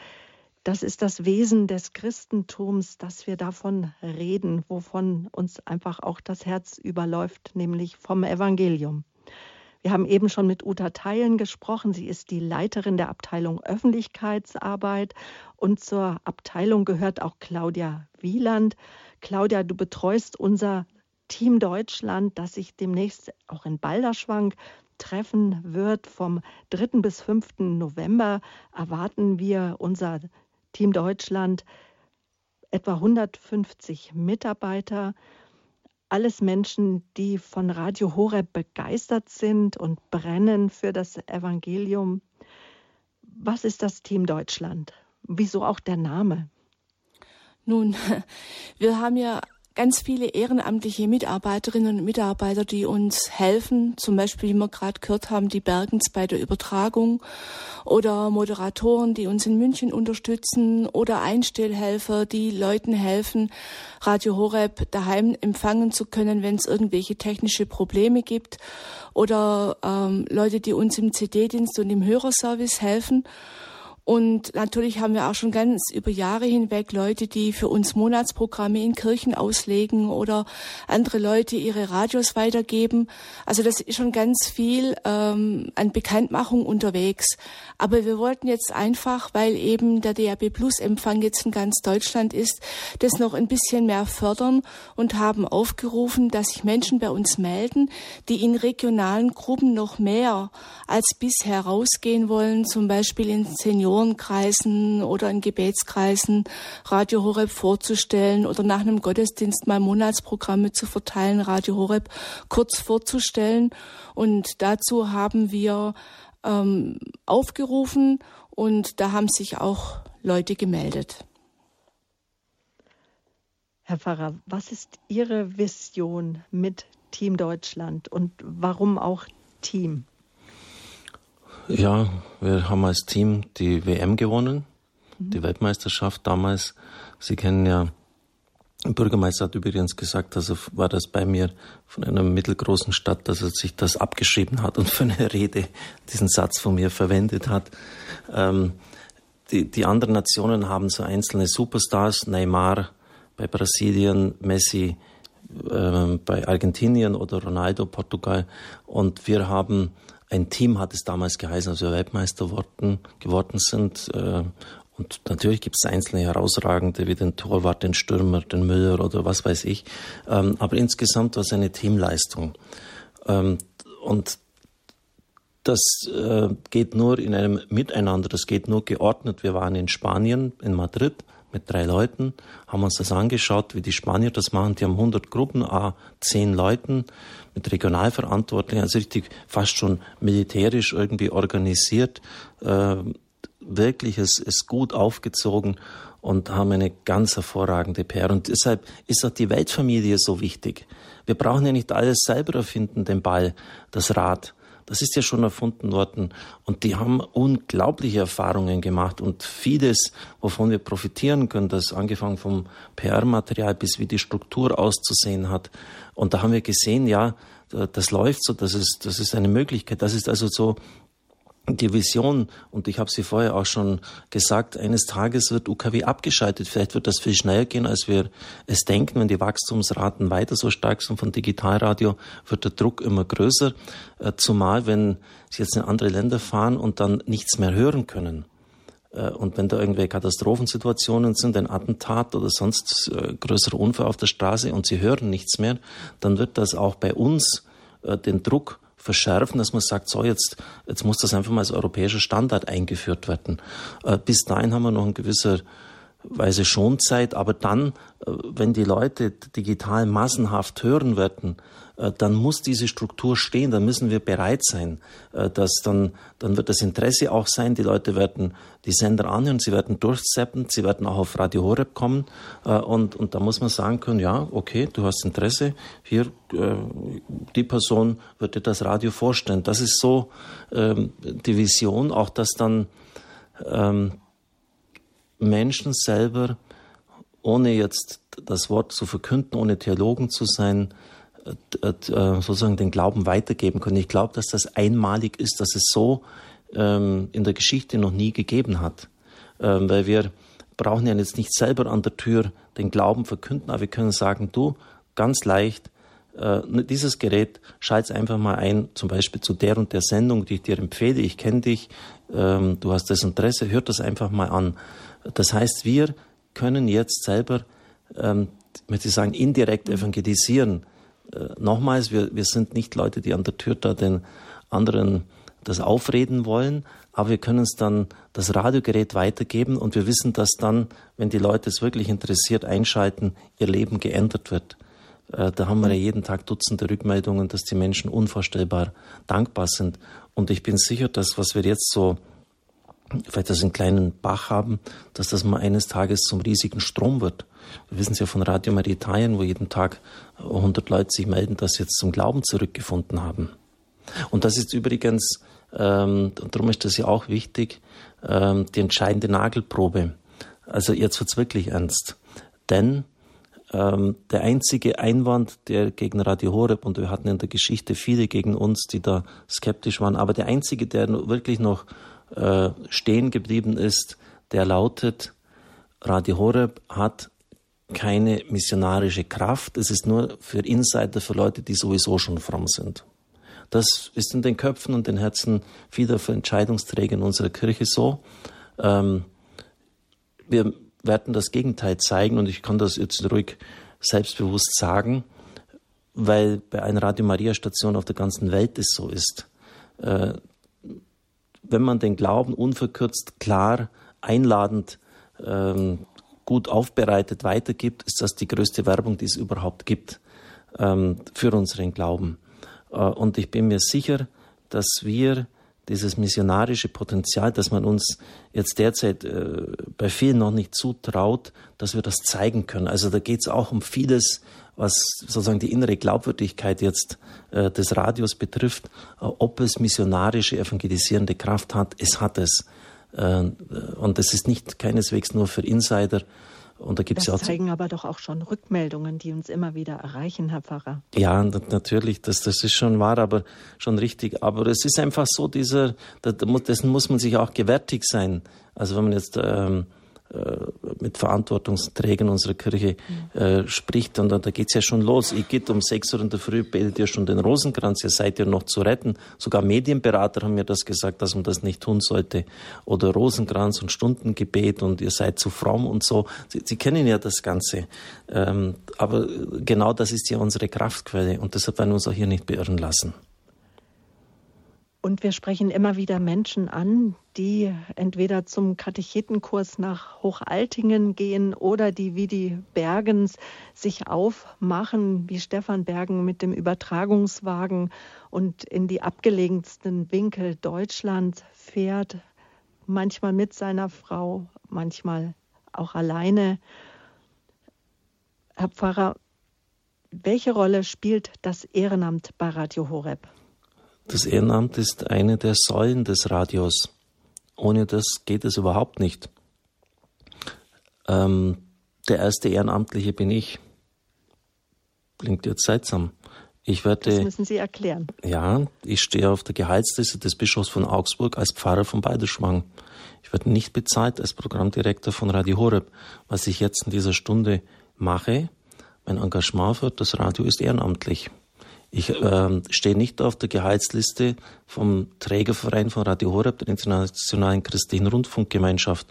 das ist das Wesen des Christentums, dass wir davon reden, wovon uns einfach auch das Herz überläuft, nämlich vom Evangelium. Wir haben eben schon mit Uta Theilen gesprochen. Sie ist die Leiterin der Abteilung Öffentlichkeitsarbeit und zur Abteilung gehört auch Claudia Wieland. Claudia, du betreust unser Team Deutschland, das sich demnächst auch in Balderschwang treffen wird. Vom 3. bis 5. November erwarten wir unser Team Deutschland etwa 150 Mitarbeiter, alles Menschen, die von Radio Horeb begeistert sind und brennen für das Evangelium. Was ist das Team Deutschland? Wieso auch der Name? Nun, wir haben ja ganz viele ehrenamtliche Mitarbeiterinnen und Mitarbeiter, die uns helfen, zum Beispiel, wie wir gerade gehört haben, die Bergens bei der Übertragung oder Moderatoren, die uns in München unterstützen oder Einstellhelfer, die Leuten helfen, Radio Horeb daheim empfangen zu können, wenn es irgendwelche technische Probleme gibt oder ähm, Leute, die uns im CD-Dienst und im Hörerservice helfen. Und natürlich haben wir auch schon ganz über Jahre hinweg Leute, die für uns Monatsprogramme in Kirchen auslegen oder andere Leute ihre Radios weitergeben. Also das ist schon ganz viel ähm, an Bekanntmachung unterwegs. Aber wir wollten jetzt einfach, weil eben der DAB Plus Empfang jetzt in ganz Deutschland ist, das noch ein bisschen mehr fördern und haben aufgerufen, dass sich Menschen bei uns melden, die in regionalen Gruppen noch mehr als bisher rausgehen wollen, zum Beispiel in Senioren Seniorenkreisen oder in Gebetskreisen Radio Horeb vorzustellen oder nach einem Gottesdienst mal Monatsprogramme zu verteilen, Radio Horeb kurz vorzustellen. Und dazu haben wir ähm, aufgerufen Und da haben sich auch Leute gemeldet. Herr Pfarrer, was ist Ihre Vision mit Team Deutschland und warum auch Team? Ja, wir haben als Team die WM gewonnen, mhm. die Weltmeisterschaft damals. Sie kennen ja, Bürgermeister hat übrigens gesagt, also war das bei mir von einer mittelgroßen Stadt, dass er sich das abgeschrieben hat und für eine Rede diesen Satz von mir verwendet hat. Ähm, die, die anderen Nationen haben so einzelne Superstars, Neymar bei Brasilien, Messi äh, bei Argentinien oder Ronaldo, Portugal. Und wir haben ein Team hat es damals geheißen, als wir Weltmeister worden, geworden sind. Äh, und natürlich gibt es einzelne herausragende wie den Torwart, den Stürmer, den Müller oder was weiß ich. Ähm, aber insgesamt war es eine Teamleistung. Ähm, und das äh, geht nur in einem Miteinander, das geht nur geordnet. Wir waren in Spanien, in Madrid mit drei Leuten, haben uns das angeschaut, wie die Spanier das machen. Die haben 100 Gruppen, a 10 Leuten mit Regionalverantwortlichen, also richtig fast schon militärisch irgendwie organisiert, äh, wirklich es ist gut aufgezogen und haben eine ganz hervorragende PR. Und deshalb ist auch die Weltfamilie so wichtig. Wir brauchen ja nicht alles selber erfinden, den Ball, das Rad. Das ist ja schon erfunden worden. Und die haben unglaubliche Erfahrungen gemacht und vieles, wovon wir profitieren können, das angefangen vom PR-Material bis wie die Struktur auszusehen hat. Und da haben wir gesehen, ja, das läuft so, das ist, das ist eine Möglichkeit. Das ist also so die Vision, und ich habe sie vorher auch schon gesagt, eines Tages wird UKW abgeschaltet. Vielleicht wird das viel schneller gehen, als wir es denken. Wenn die Wachstumsraten weiter so stark sind von Digitalradio, wird der Druck immer größer. Äh, zumal, wenn sie jetzt in andere Länder fahren und dann nichts mehr hören können. Äh, und wenn da irgendwelche Katastrophensituationen sind, ein Attentat oder sonst äh, größere Unfall auf der Straße und sie hören nichts mehr, dann wird das auch bei uns den Druck verschärfen, dass man sagt, so jetzt, jetzt muss das einfach mal als europäischer Standard eingeführt werden. Äh, bis dahin haben wir noch in gewisser Weise Schonzeit, aber dann, äh, wenn die Leute digital massenhaft hören werden, äh, dann muss diese Struktur stehen, dann müssen wir bereit sein, äh, dass dann, dann wird das Interesse auch sein, die Leute werden die Sender anhören, sie werden durchzappen, sie werden auch auf Radio Horeb kommen äh, und, und da muss man sagen können, ja, okay, du hast Interesse, hier, die Person wird dir das Radio vorstellen. Das ist so ähm, die Vision, auch dass dann ähm, Menschen selber, ohne jetzt das Wort zu verkünden, ohne Theologen zu sein, äh, äh, sozusagen den Glauben weitergeben können. Ich glaube, dass das einmalig ist, dass es so ähm, in der Geschichte noch nie gegeben hat. Ähm, weil wir brauchen ja jetzt nicht selber an der Tür den Glauben verkünden, aber wir können sagen, du, ganz leicht, äh, dieses Gerät schalt einfach mal ein, zum Beispiel zu der und der Sendung, die ich dir empfehle. Ich kenne dich, ähm, du hast das Interesse, hör das einfach mal an. Das heißt, wir können jetzt selber, ähm, möchte ich sagen, indirekt evangelisieren äh, nochmals, wir, wir sind nicht Leute, die an der Tür da den anderen das aufreden wollen, aber wir können es dann das Radiogerät weitergeben und wir wissen, dass dann, wenn die Leute es wirklich interessiert einschalten, ihr Leben geändert wird. Äh, da haben wir ja jeden Tag Dutzende Rückmeldungen, dass die Menschen unvorstellbar dankbar sind. Und ich bin sicher, dass was wir jetzt so vielleicht das einen kleinen Bach haben, dass das mal eines Tages zum riesigen Strom wird. Wir wissen es ja von Radio Maria Italien, wo jeden Tag 100 Leute sich melden, dass sie jetzt zum Glauben zurückgefunden haben. Und das ist übrigens, ähm, und darum ist das ja auch wichtig, ähm, die entscheidende Nagelprobe. Also jetzt wird's wirklich ernst. Denn ähm, der einzige Einwand, der gegen Radio Horeb, und wir hatten in der Geschichte viele gegen uns, die da skeptisch waren, aber der einzige, der wirklich noch äh, stehen geblieben ist, der lautet, Radio Horeb hat keine missionarische Kraft. Es ist nur für Insider, für Leute, die sowieso schon fromm sind. Das ist in den Köpfen und den Herzen vieler Entscheidungsträger in unserer Kirche so. Ähm, wir werden das Gegenteil zeigen und ich kann das jetzt ruhig selbstbewusst sagen, weil bei einer Radio Maria Station auf der ganzen Welt es so ist. Äh, wenn man den Glauben unverkürzt, klar, einladend, ähm, gut aufbereitet weitergibt, ist das die größte Werbung, die es überhaupt gibt ähm, für unseren Glauben. Äh, und ich bin mir sicher, dass wir dieses missionarische Potenzial, dass man uns jetzt derzeit äh, bei vielen noch nicht zutraut, dass wir das zeigen können. Also da geht es auch um vieles, was sozusagen die innere Glaubwürdigkeit jetzt äh, des Radios betrifft, äh, ob es missionarische, evangelisierende Kraft hat. Es hat es. Äh, und das ist nicht keineswegs nur für Insider, und da gibt's das ja auch zeigen aber doch auch schon Rückmeldungen, die uns immer wieder erreichen, Herr Pfarrer. Ja, natürlich, das, das ist schon wahr, aber schon richtig. Aber es ist einfach so, dieser, dessen muss man sich auch gewärtig sein. Also wenn man jetzt ähm, äh, mit Verantwortungsträgern unserer Kirche äh, spricht. Und da, da geht es ja schon los. Ihr geht um sechs Uhr in der Früh, betet ihr schon den Rosenkranz, ihr seid ja noch zu retten. Sogar Medienberater haben mir das gesagt, dass man das nicht tun sollte. Oder Rosenkranz und Stundengebet und ihr seid zu fromm und so. Sie, Sie kennen ja das Ganze. Ähm, aber genau das ist ja unsere Kraftquelle und deshalb werden wir uns auch hier nicht beirren lassen. Und wir sprechen immer wieder Menschen an, die entweder zum Katechetenkurs nach Hochaltingen gehen oder die wie die Bergens sich aufmachen, wie Stefan Bergen mit dem Übertragungswagen und in die abgelegensten Winkel Deutschlands fährt, manchmal mit seiner Frau, manchmal auch alleine. Herr Pfarrer, welche Rolle spielt das Ehrenamt bei Radio Horeb? Das Ehrenamt ist eine der Säulen des Radios. Ohne das geht es überhaupt nicht. Ähm, der erste Ehrenamtliche bin ich. Klingt jetzt seltsam. Ich werde, das müssen Sie erklären. Ja, ich stehe auf der Gehaltsliste des Bischofs von Augsburg als Pfarrer von Beiderschwang. Ich werde nicht bezahlt als Programmdirektor von Radio Horeb. Was ich jetzt in dieser Stunde mache, mein Engagement für das Radio ist ehrenamtlich. Ich äh, stehe nicht auf der Gehaltsliste vom Trägerverein von Radio Horeb, der Internationalen Christlichen Rundfunkgemeinschaft.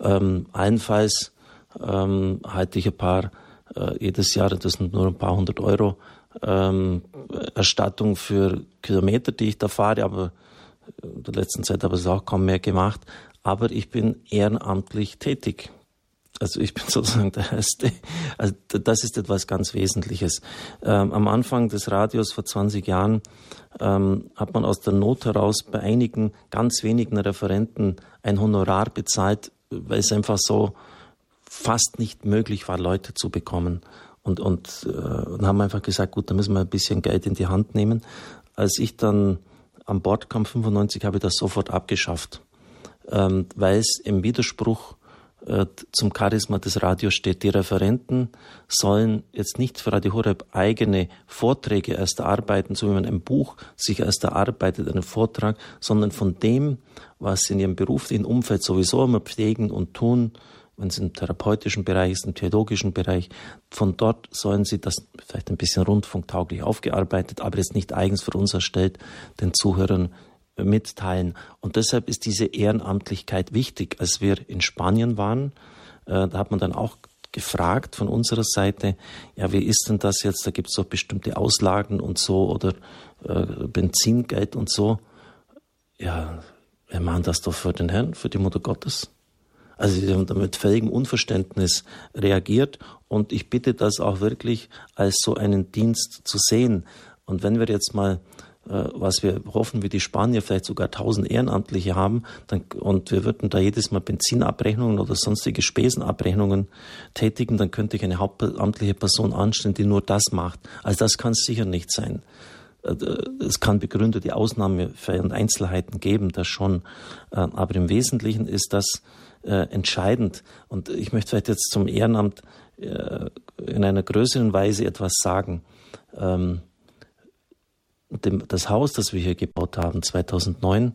Ähm, allenfalls ähm, halte ich ein paar äh, jedes Jahr, das sind nur ein paar hundert Euro, ähm, Erstattung für Kilometer, die ich da fahre, aber in der letzten Zeit habe ich es auch kaum mehr gemacht. Aber ich bin ehrenamtlich tätig. Also ich bin sozusagen der Erste. Also das ist etwas ganz Wesentliches. Ähm, am Anfang des Radios vor 20 Jahren ähm, hat man aus der Not heraus bei einigen ganz wenigen Referenten ein Honorar bezahlt, weil es einfach so fast nicht möglich war, Leute zu bekommen. Und, und, äh, und haben einfach gesagt, gut, da müssen wir ein bisschen Geld in die Hand nehmen. Als ich dann an Bord kam, 95, habe ich das sofort abgeschafft, ähm, weil es im Widerspruch zum Charisma des Radios steht. Die Referenten sollen jetzt nicht für Radio Horeb eigene Vorträge erst erarbeiten, so wie man ein Buch sich erst erarbeitet, einen Vortrag, sondern von dem, was sie in ihrem beruflichen Umfeld sowieso immer pflegen und tun, wenn es im therapeutischen Bereich ist, im theologischen Bereich, von dort sollen sie das vielleicht ein bisschen rundfunktauglich aufgearbeitet, aber jetzt nicht eigens für uns erstellt, den Zuhörern mitteilen. Und deshalb ist diese Ehrenamtlichkeit wichtig. Als wir in Spanien waren, äh, da hat man dann auch gefragt von unserer Seite, ja, wie ist denn das jetzt? Da gibt es doch bestimmte Auslagen und so oder äh, Benzingeld und so. Ja, wir machen das doch für den Herrn, für die Mutter Gottes. Also sie haben mit völligem Unverständnis reagiert und ich bitte das auch wirklich als so einen Dienst zu sehen. Und wenn wir jetzt mal was wir hoffen, wie die Spanier vielleicht sogar 1000 Ehrenamtliche haben, dann, und wir würden da jedes Mal Benzinabrechnungen oder sonstige Spesenabrechnungen tätigen, dann könnte ich eine hauptamtliche Person anstellen, die nur das macht. Also das kann es sicher nicht sein. Äh, es kann begründete Ausnahmefälle und Einzelheiten geben, das schon. Äh, aber im Wesentlichen ist das entscheidend. Und ich möchte vielleicht jetzt zum Ehrenamt in einer größeren Weise etwas sagen. Dem, das Haus, das wir hier gebaut haben, 2009,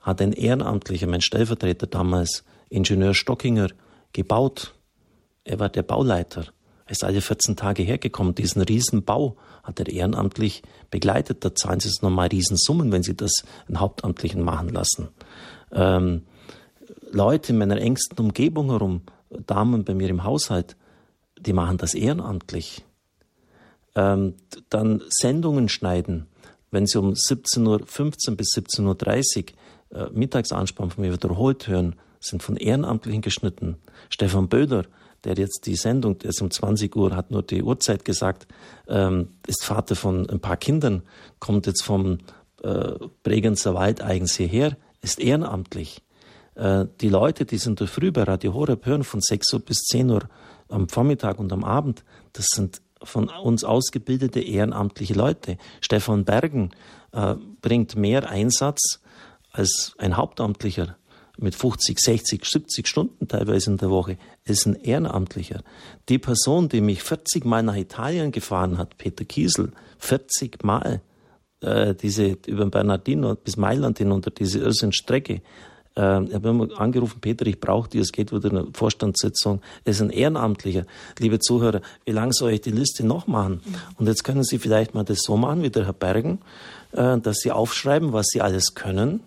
hat ein Ehrenamtlicher, mein Stellvertreter damals, Ingenieur Stockinger, gebaut. Er war der Bauleiter. Er ist alle 14 Tage hergekommen. Diesen Riesenbau hat er ehrenamtlich begleitet. Da zahlen sie es nochmal Riesensummen, wenn sie das einen Hauptamtlichen machen lassen. Ähm, Leute in meiner engsten Umgebung herum, Damen bei mir im Haushalt, die machen das ehrenamtlich. Ähm, dann Sendungen schneiden wenn Sie um 17.15 Uhr bis 17.30 Uhr äh, Mittagsanspann von mir wiederholt hören, sind von Ehrenamtlichen geschnitten. Stefan Böder, der jetzt die Sendung, der ist um 20 Uhr, hat nur die Uhrzeit gesagt, ähm, ist Vater von ein paar Kindern, kommt jetzt vom äh, Bregenzer Wald eigens hierher, ist ehrenamtlich. Äh, die Leute, die sind früh bei Radio Horeb hören, von 6 Uhr bis 10 Uhr am Vormittag und am Abend, das sind von uns ausgebildete ehrenamtliche Leute. Stefan Bergen äh, bringt mehr Einsatz als ein Hauptamtlicher mit 50, 60, 70 Stunden teilweise in der Woche, ist ein Ehrenamtlicher. Die Person, die mich 40 Mal nach Italien gefahren hat, Peter Kiesel, 40 Mal, äh, diese über Bernardino bis Mailand hinunter, diese Irrsinnstrecke, äh, ich habe immer angerufen, Peter, ich brauche die, es geht wieder eine Vorstandssitzung. Er ist ein Ehrenamtlicher. Liebe Zuhörer, wie lange soll ich die Liste noch machen? Und jetzt können Sie vielleicht mal das so machen, wie der Herr Bergen, äh, dass Sie aufschreiben, was Sie alles können.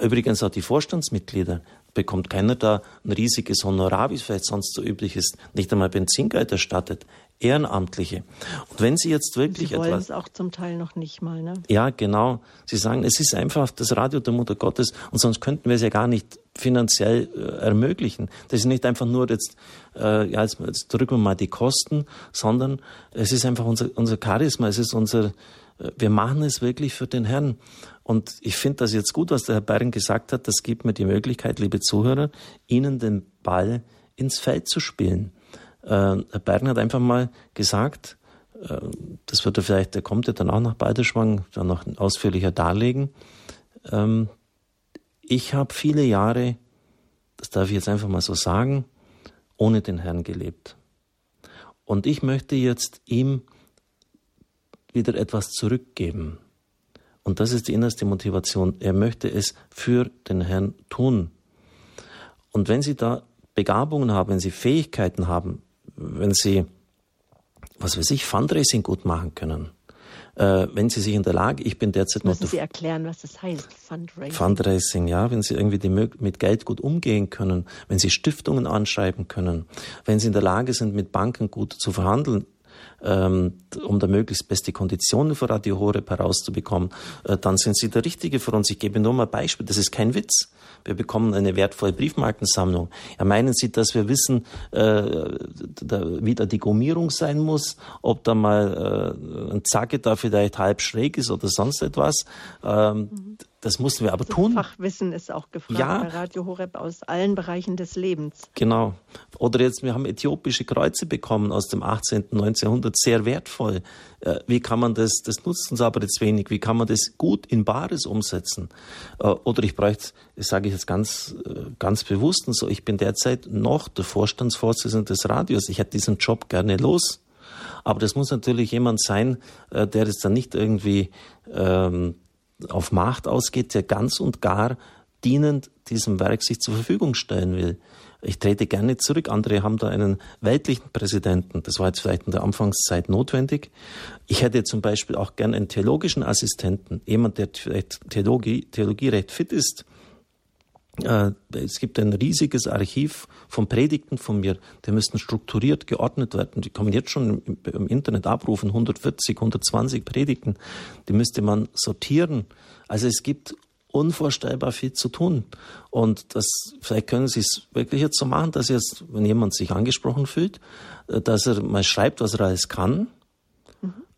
Übrigens auch die Vorstandsmitglieder bekommt keiner da ein riesiges Honorar, wie es vielleicht sonst so üblich ist, nicht einmal Benzingeld erstattet. Ehrenamtliche. Und wenn Sie jetzt wirklich Sie wollen etwas. es auch zum Teil noch nicht mal, ne? Ja, genau. Sie sagen, es ist einfach das Radio der Mutter Gottes und sonst könnten wir es ja gar nicht finanziell äh, ermöglichen. Das ist nicht einfach nur jetzt, äh, ja, jetzt, jetzt drücken wir mal die Kosten, sondern es ist einfach unser, unser Charisma, es ist unser, äh, wir machen es wirklich für den Herrn. Und ich finde das jetzt gut, was der Herr Bayern gesagt hat. Das gibt mir die Möglichkeit, liebe Zuhörer, Ihnen den Ball ins Feld zu spielen. Äh, Bayern hat einfach mal gesagt, äh, das wird er vielleicht, der kommt ja dann auch nach Balderschwang, dann noch ausführlicher darlegen. Ähm, ich habe viele Jahre, das darf ich jetzt einfach mal so sagen, ohne den Herrn gelebt. Und ich möchte jetzt ihm wieder etwas zurückgeben. Und das ist die innerste Motivation. Er möchte es für den Herrn tun. Und wenn Sie da Begabungen haben, wenn Sie Fähigkeiten haben, wenn Sie, was weiß ich, Fundraising gut machen können, äh, wenn Sie sich in der Lage, ich bin derzeit Müssen noch Sie erklären, was das heißt, Fundraising. Fundraising, ja, wenn Sie irgendwie die, mit Geld gut umgehen können, wenn Sie Stiftungen anschreiben können, wenn Sie in der Lage sind, mit Banken gut zu verhandeln, ähm, um da möglichst beste Konditionen für Radio Horeb herauszubekommen, äh, dann sind Sie der Richtige für uns. Ich gebe nur mal ein Beispiel, das ist kein Witz. Wir bekommen eine wertvolle Briefmarkensammlung. Ja, meinen Sie, dass wir wissen, äh, wie da die Gummierung sein muss, ob da mal äh, ein Zacke da vielleicht halb schräg ist oder sonst etwas? Ähm, Das mussten wir aber Also tun. Fachwissen ist auch gefragt Ja. bei Radio Horeb aus allen Bereichen des Lebens. Genau. Oder jetzt, wir haben äthiopische Kreuze bekommen aus dem 18., 19. Jahrhundert, sehr wertvoll. Äh, Wie kann man das, das nutzt uns aber jetzt wenig, wie kann man das gut in Bares umsetzen? Äh, Oder ich bräuchte, das sage ich jetzt ganz, äh, ganz bewusst und so, ich bin derzeit noch der Vorstandsvorsitzende des Radios. Ich hätte diesen Job gerne los. Aber das muss natürlich jemand sein, der jetzt dann nicht irgendwie ähm, auf Macht ausgeht, der ganz und gar dienend diesem Werk sich zur Verfügung stellen will. Ich trete gerne zurück. Andere haben da einen weltlichen Präsidenten. Das war jetzt vielleicht in der Anfangszeit notwendig. Ich hätte zum Beispiel auch gern einen theologischen Assistenten, jemand, der vielleicht Theologie, Theologie recht fit ist. Äh, Es gibt ein riesiges Archiv von Predigten von mir, die müssten strukturiert geordnet werden. Die kann man jetzt schon im, im Internet abrufen, 140, 120 Predigten. Die müsste man sortieren. Also es gibt unvorstellbar viel zu tun. Und das, vielleicht können Sie es wirklich jetzt so machen, dass jetzt, wenn jemand sich angesprochen fühlt, äh, dass er mal schreibt, was er alles kann,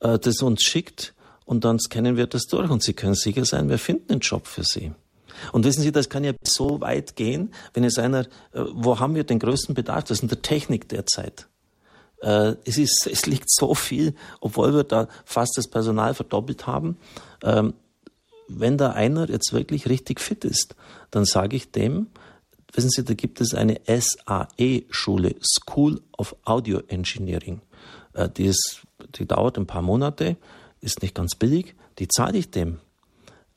äh, das uns schickt und dann scannen wir das durch und Sie können sicher sein, wir finden einen Job für Sie. Und wissen Sie, das kann ja so weit gehen, wenn es einer, äh, wo haben wir den größten Bedarf? Das ist in der Technik derzeit. Äh, Es, ist, es liegt so viel, obwohl wir da fast das Personal verdoppelt haben. Ähm, Wenn da einer jetzt wirklich richtig fit ist, dann sage ich dem, wissen Sie, da gibt es eine SAE-Schule, School of Audio Engineering. Äh, Die, ist, die dauert ein paar Monate, ist nicht ganz billig, die zahle ich dem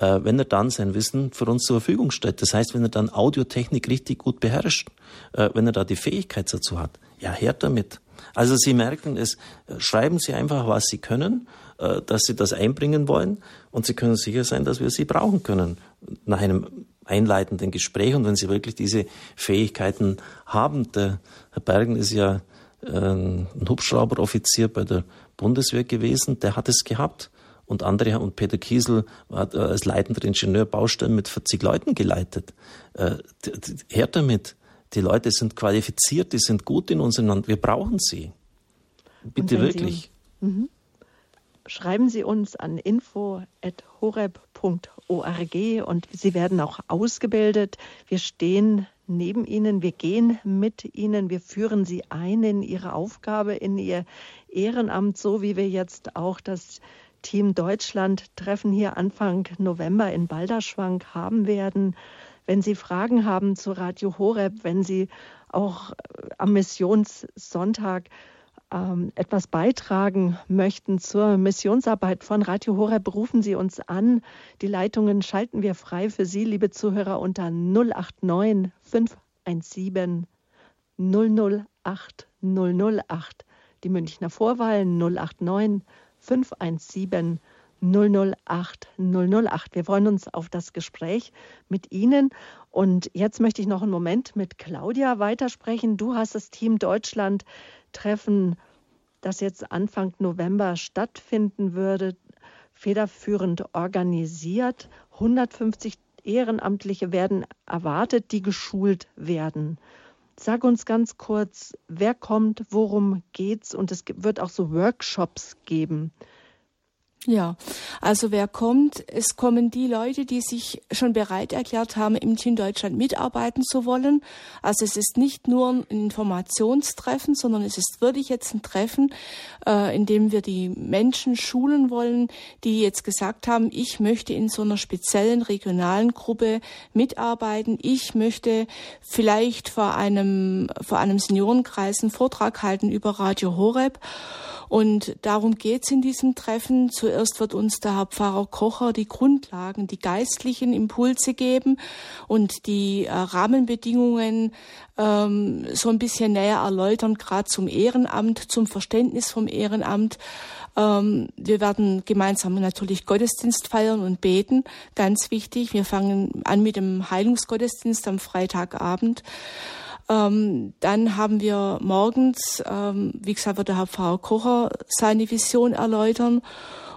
äh, wenn er dann sein Wissen für uns zur Verfügung stellt. Das heißt, wenn er dann Audiotechnik richtig gut beherrscht, äh, wenn er da die Fähigkeit dazu hat, ja, her damit. Also Sie merken es, äh, schreiben Sie einfach, was Sie können, äh, dass Sie das einbringen wollen und Sie können sicher sein, dass wir Sie brauchen können nach einem einleitenden Gespräch und wenn Sie wirklich diese Fähigkeiten haben. Der Herr Bergen ist ja äh, ein Hubschrauberoffizier bei der Bundeswehr gewesen, der hat es gehabt und andere und Peter Kiesel hat äh, als leitender Ingenieur Baustellen mit 40 Leuten geleitet. Äh, her damit. Die Leute sind qualifiziert, die sind gut in unserem Land. Wir brauchen sie. Bitte wenn Sie- wirklich. Schreiben Sie uns an info at horeb.org und sie werden auch ausgebildet. Wir stehen neben ihnen, wir gehen mit ihnen, wir führen sie ein in ihre Aufgabe, in ihr Ehrenamt, so wie wir jetzt auch das Team Deutschland Treffen hier Anfang November in Balderschwang haben werden. Wenn Sie Fragen haben zu Radio Horeb, wenn Sie auch am Missionssonntag ähm, etwas beitragen möchten zur Missionsarbeit von Radio Horeb, rufen Sie uns an. Die Leitungen schalten wir frei für Sie, liebe Zuhörer, unter 089 517 008 008. Die Münchner Vorwahl 089 517 008 008. Wir freuen uns auf das Gespräch mit Ihnen. Und jetzt möchte ich noch einen Moment mit Claudia weitersprechen. Du hast das Team Deutschland Treffen, das jetzt Anfang November stattfinden würde, federführend organisiert. 150 Ehrenamtliche werden erwartet, die geschult werden. Sag uns ganz kurz, wer kommt, worum geht's? Und es wird auch so Workshops geben. Ja, also wer kommt? Es kommen die Leute, die sich schon bereit erklärt haben, im Team Deutschland mitarbeiten zu wollen. Also es ist nicht nur ein Informationstreffen, sondern es ist wirklich jetzt ein Treffen, äh, in dem wir die Menschen schulen wollen, die jetzt gesagt haben, ich möchte in so einer speziellen regionalen Gruppe mitarbeiten. Ich möchte vielleicht vor einem, vor einem Seniorenkreis einen Vortrag halten über Radio Horeb. Und darum geht's in diesem Treffen. Zuerst wird uns der Herr Pfarrer Kocher die Grundlagen, die geistlichen Impulse geben und die äh, Rahmenbedingungen ähm, so ein bisschen näher erläutern, gerade zum Ehrenamt, zum Verständnis vom Ehrenamt. Ähm, wir werden gemeinsam natürlich Gottesdienst feiern und beten, ganz wichtig. Wir fangen an mit dem Heilungsgottesdienst am Freitagabend. Ähm, dann haben wir morgens, ähm, wie gesagt, wird der Herr Pfarrer Kocher seine Vision erläutern.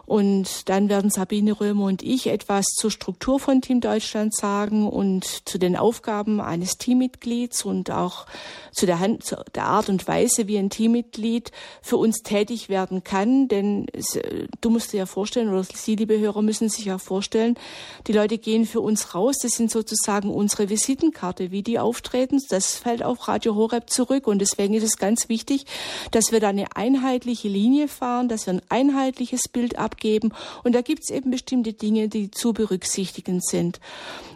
Und dann werden Sabine Römer und ich etwas zur Struktur von Team Deutschland sagen und zu den Aufgaben eines Teammitglieds und auch zu der, Hand, zu der Art und Weise, wie ein Teammitglied für uns tätig werden kann. Denn es, du musst dir ja vorstellen, oder Sie, liebe Hörer, müssen sich ja vorstellen, die Leute gehen für uns raus. Das sind sozusagen unsere Visitenkarte, wie die auftreten. Das fällt auf Radio Horeb zurück. Und deswegen ist es ganz wichtig, dass wir da eine einheitliche Linie fahren, dass wir ein einheitliches Bild ab abgeben. Und da gibt es eben bestimmte Dinge, die zu berücksichtigen sind.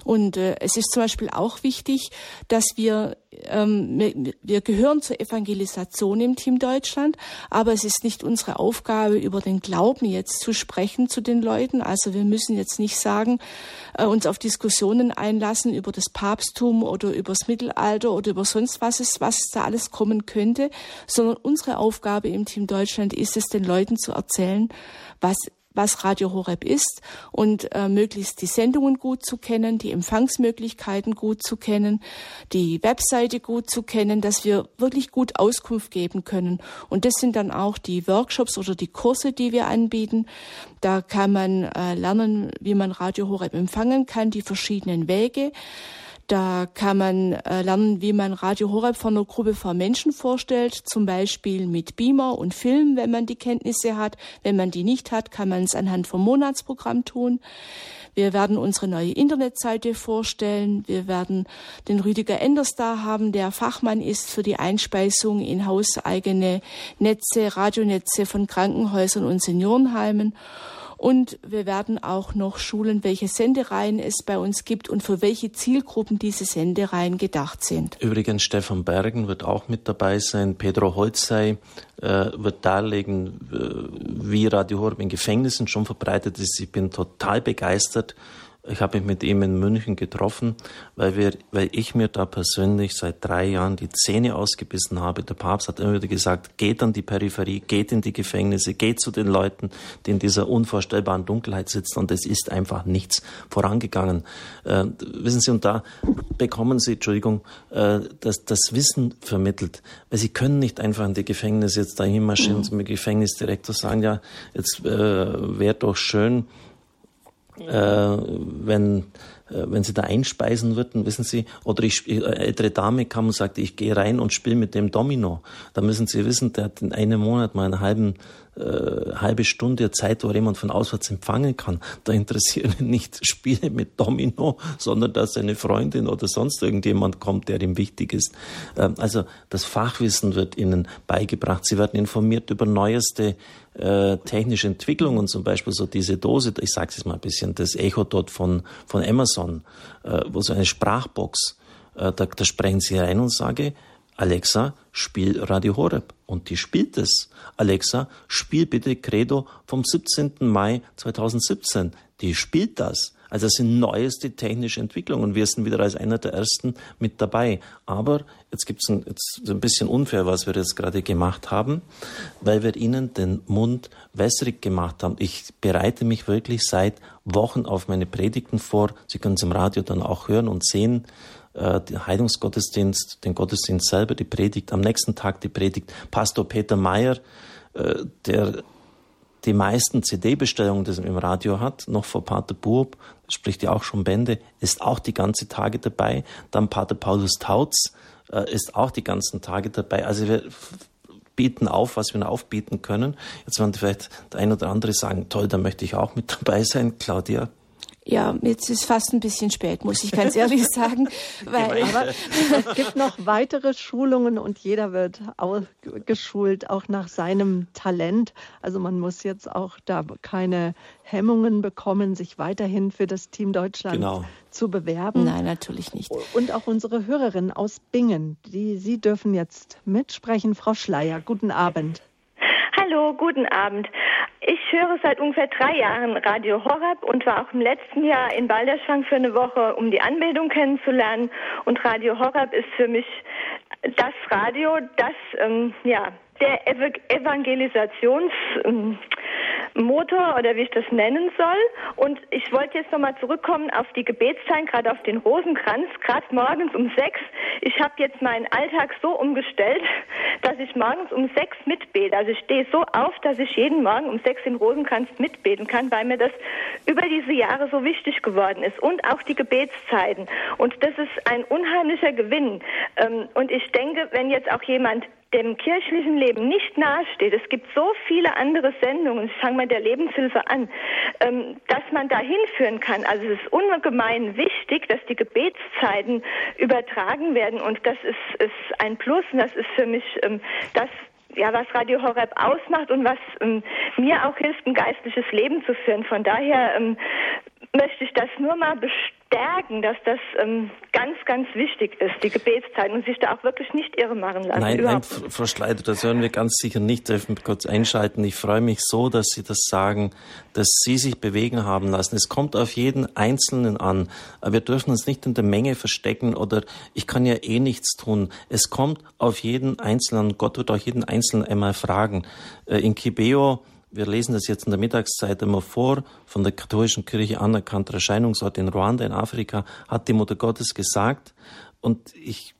Und äh, es ist zum Beispiel auch wichtig, dass wir, ähm, wir, gehören zur Evangelisation im Team Deutschland, aber es ist nicht unsere Aufgabe, über den Glauben jetzt zu sprechen zu den Leuten. Also wir müssen jetzt nicht sagen, äh, uns auf Diskussionen einlassen über das Papsttum oder über das Mittelalter oder über sonst was ist, was da alles kommen könnte, sondern unsere Aufgabe im Team Deutschland ist es, den Leuten zu erzählen, was was Radio Horeb ist und äh, möglichst die Sendungen gut zu kennen, die Empfangsmöglichkeiten gut zu kennen, die Webseite gut zu kennen, dass wir wirklich gut Auskunft geben können. Und das sind dann auch die Workshops oder die Kurse, die wir anbieten. Da kann man äh, lernen, wie man Radio Horeb empfangen kann, die verschiedenen Wege. Da kann man äh, lernen, wie man Radio Horeb von einer Gruppe von Menschen vorstellt, zum Beispiel mit Beamer und Film, wenn man die Kenntnisse hat. Wenn man die nicht hat, kann man es anhand vom Monatsprogramm tun. Wir werden unsere neue Internetseite vorstellen. Wir werden den Rüdiger Enders da haben, der Fachmann ist für die Einspeisung in hauseigene Netze, Radionetze von Krankenhäusern und Seniorenheimen. Und wir werden auch noch schulen, welche Sendereien es bei uns gibt und für welche Zielgruppen diese Sendereien gedacht sind. Übrigens, Stefan Bergen wird auch mit dabei sein. Pedro Holzei äh, wird darlegen, äh, wie Radio Horb in Gefängnissen schon verbreitet ist. Ich bin total begeistert ich habe mich mit ihm in München getroffen, weil, wir, weil ich mir da persönlich seit drei Jahren die Zähne ausgebissen habe. Der Papst hat immer wieder gesagt, geht an die Peripherie, geht in die Gefängnisse, geht zu den Leuten, die in dieser unvorstellbaren Dunkelheit sitzen. Und es ist einfach nichts vorangegangen. Äh, wissen Sie, und da bekommen Sie, Entschuldigung, äh, das, das Wissen vermittelt. Weil Sie können nicht einfach in die Gefängnisse jetzt dahin marschieren mhm. zum Gefängnisdirektor sagen, ja, jetzt äh, wäre doch schön, äh, wenn äh, wenn sie da einspeisen würden, wissen Sie, oder ich, eine äh, ältere Dame kam und sagte, ich gehe rein und spiele mit dem Domino. Da müssen Sie wissen, der hat in einem Monat mal einen halben äh, halbe Stunde Zeit, wo jemand von auswärts empfangen kann. Da interessieren ihn nicht Spiele mit Domino, sondern dass seine Freundin oder sonst irgendjemand kommt, der ihm wichtig ist. Ähm, also das Fachwissen wird ihnen beigebracht. Sie werden informiert über neueste äh, technische Entwicklungen, zum Beispiel so diese Dose, ich sage es mal ein bisschen, das Echo dort von, von Amazon, äh, wo so eine Sprachbox, äh, da, da sprechen Sie rein und sage, Alexa, spiel Radio Horeb. Und die spielt es. Alexa, spiel bitte Credo vom 17. Mai 2017. Die spielt das. Also das sind neueste technische Entwicklungen. Wir sind wieder als einer der ersten mit dabei. Aber jetzt gibt es ein, ein bisschen unfair, was wir jetzt gerade gemacht haben, weil wir Ihnen den Mund wässrig gemacht haben. Ich bereite mich wirklich seit Wochen auf meine Predigten vor. Sie können es im Radio dann auch hören und sehen äh, den Heilungsgottesdienst, den Gottesdienst selber, die Predigt, am nächsten Tag die Predigt. Pastor Peter Meyer, äh, der die meisten CD-Bestellungen, im Radio hat, noch vor Pater Burb, spricht ja auch schon Bände, ist auch die ganze Tage dabei. Dann Pater Paulus Tautz äh, ist auch die ganzen Tage dabei. Also wir bieten auf, was wir aufbieten können. Jetzt werden vielleicht der ein oder andere sagen, toll, da möchte ich auch mit dabei sein. Claudia, ja, jetzt ist fast ein bisschen spät, muss ich ganz ehrlich sagen. Weil, aber es gibt noch weitere Schulungen und jeder wird auch geschult, auch nach seinem Talent. Also man muss jetzt auch da keine Hemmungen bekommen, sich weiterhin für das Team Deutschland genau. zu bewerben. Nein, natürlich nicht. Und auch unsere Hörerin aus Bingen, die, Sie dürfen jetzt mitsprechen. Frau Schleier, guten Abend. Hallo, guten Abend. Ich höre seit ungefähr drei Jahren Radio Horeb und war auch im letzten Jahr in Balderschwang für eine Woche, um die Anmeldung kennenzulernen. Und Radio Horeb ist für mich das Radio, das ähm, ja der Evangelisations ähm, Motor oder wie ich das nennen soll. Und ich wollte jetzt nochmal zurückkommen auf die Gebetszeit, gerade auf den Rosenkranz, gerade morgens um sechs. Ich habe jetzt meinen Alltag so umgestellt, dass ich morgens um sechs mitbete. Also ich stehe so auf, dass ich jeden Morgen um sechs den Rosenkranz mitbeten kann, weil mir das über diese Jahre so wichtig geworden ist. Und auch die Gebetszeiten. Und das ist ein unheimlicher Gewinn. Ähm, und ich denke, wenn jetzt auch jemand dem kirchlichen Leben nicht nahesteht, es gibt so viele andere Sendungen, ich fange mal der Lebenshilfe an, ähm, dass man da hinführen kann. Also es ist ungemein wichtig, dass die Gebetszeiten übertragen werden und das ist, ist ein Plus und das ist für mich ähm, das, ja, was Radio Horeb ausmacht und was ähm, mir auch hilft, ein geistliches Leben zu führen. Von daher möchte ich das nur mal bestärken, dass das ähm, ganz, ganz wichtig ist, die Gebetszeit und sich da auch wirklich nicht irre machen lassen. Nein, nein, Frau Schleider, das hören wir ganz sicher nicht. Dürfen kurz einschalten. Ich freue mich so, dass Sie das sagen, dass Sie sich bewegen haben lassen. Es kommt auf jeden Einzelnen an. Wir dürfen uns nicht in der Menge verstecken oder ich kann ja eh nichts tun. Es kommt auf jeden Einzelnen. Gott wird auch jeden Einzelnen einmal fragen. Äh, in Kibeo wir lesen das jetzt in der Mittagszeit immer vor, von der katholischen Kirche anerkannter Erscheinungsort in Ruanda in Afrika, hat die Mutter Gottes gesagt, und ich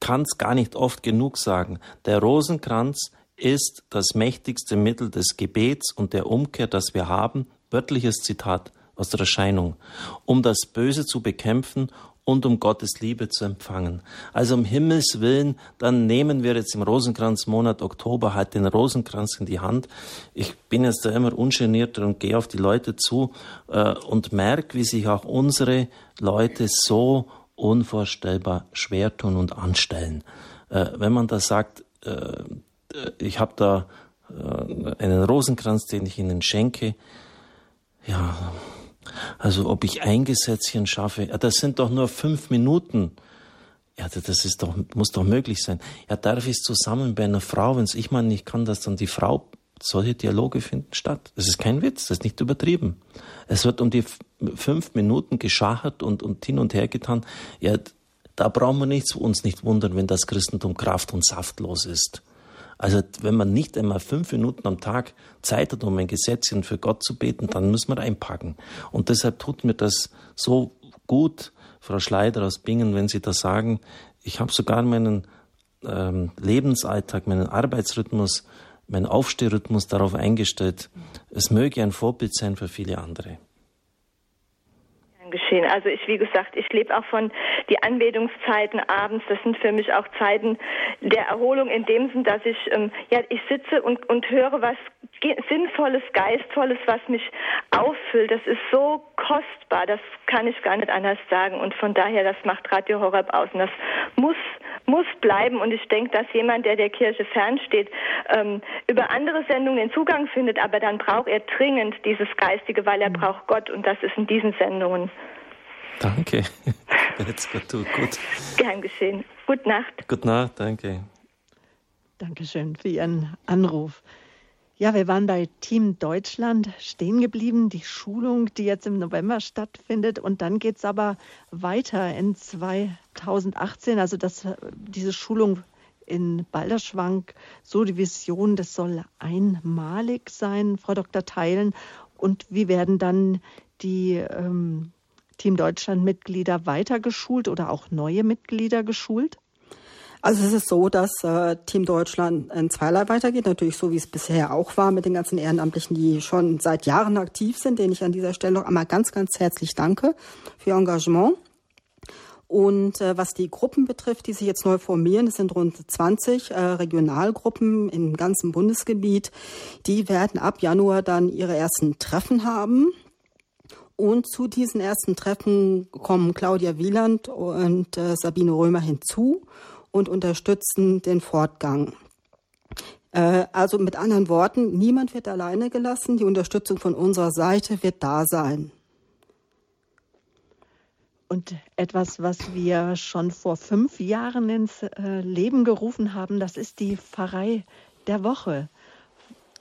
kann es gar nicht oft genug sagen, der Rosenkranz ist das mächtigste Mittel des Gebets und der Umkehr, das wir haben, wörtliches Zitat aus der Erscheinung, um das Böse zu bekämpfen und um Gottes Liebe zu empfangen. Also um Himmels Willen, dann nehmen wir jetzt im Rosenkranzmonat Oktober halt den Rosenkranz in die Hand. Ich bin jetzt da immer ungenierter und gehe auf die Leute zu äh, und merke, wie sich auch unsere Leute so unvorstellbar schwer tun und anstellen. Äh, wenn man da sagt, äh, ich habe da äh, einen Rosenkranz, den ich ihnen schenke, ja, also ob ich ein Gesetzchen schaffe, ja, das sind doch nur fünf Minuten. Ja, das ist doch, muss doch möglich sein. Ja, darf ich es zusammen bei einer Frau, wenn ich meine, ich kann das dann die Frau, solche Dialoge finden statt. Das ist kein Witz, das ist nicht übertrieben. Es wird um die fünf Minuten geschachert und, und hin und her getan. Ja, da brauchen wir nichts, uns nicht wundern, wenn das Christentum kraft- und saftlos ist. Also wenn man nicht einmal fünf Minuten am Tag Zeit hat, um ein Gesetzchen für Gott zu beten, dann muss man einpacken. Und deshalb tut mir das so gut, Frau Schleider aus Bingen, wenn Sie da sagen, ich habe sogar meinen ähm, Lebensalltag, meinen Arbeitsrhythmus, meinen Aufstehrhythmus darauf eingestellt. Es möge ein Vorbild sein für viele andere. Geschehen. Also ich, wie gesagt, ich lebe auch von die Anbetungszeiten abends. Das sind für mich auch Zeiten der Erholung in dem Sinn, dass ich, ähm, ja, ich sitze und, und höre was Sinnvolles, Geistvolles, was mich auffüllt. Das ist so kostbar. Das kann ich gar nicht anders sagen. Und von daher, das macht Radio Horeb aus. Und das muss muss bleiben. Und ich denke, dass jemand, der der Kirche fernsteht, ähm, über andere Sendungen den Zugang findet, aber dann braucht er dringend dieses Geistige, weil er mhm. braucht Gott und das ist in diesen Sendungen. Danke. Jetzt gut, gut. Gern geschehen. Gute Nacht. Gute Nacht, danke. Dankeschön für Ihren Anruf. Ja, wir waren bei Team Deutschland stehen geblieben, die Schulung, die jetzt im November stattfindet. Und dann geht es aber weiter in 2018. Also das, diese Schulung in Balderschwank, so die Vision, das soll einmalig sein, Frau Dr. Teilen. Und wie werden dann die ähm, Team Deutschland-Mitglieder weitergeschult oder auch neue Mitglieder geschult? Also es ist so, dass äh, Team Deutschland in zweierlei weitergeht, natürlich so wie es bisher auch war mit den ganzen Ehrenamtlichen, die schon seit Jahren aktiv sind, denen ich an dieser Stelle noch einmal ganz, ganz herzlich danke für ihr Engagement. Und äh, was die Gruppen betrifft, die sich jetzt neu formieren, es sind rund 20 äh, Regionalgruppen im ganzen Bundesgebiet, die werden ab Januar dann ihre ersten Treffen haben. Und zu diesen ersten Treffen kommen Claudia Wieland und äh, Sabine Römer hinzu und unterstützen den Fortgang. Äh, also mit anderen Worten, niemand wird alleine gelassen. Die Unterstützung von unserer Seite wird da sein. Und etwas, was wir schon vor fünf Jahren ins äh, Leben gerufen haben, das ist die Pfarrei der Woche.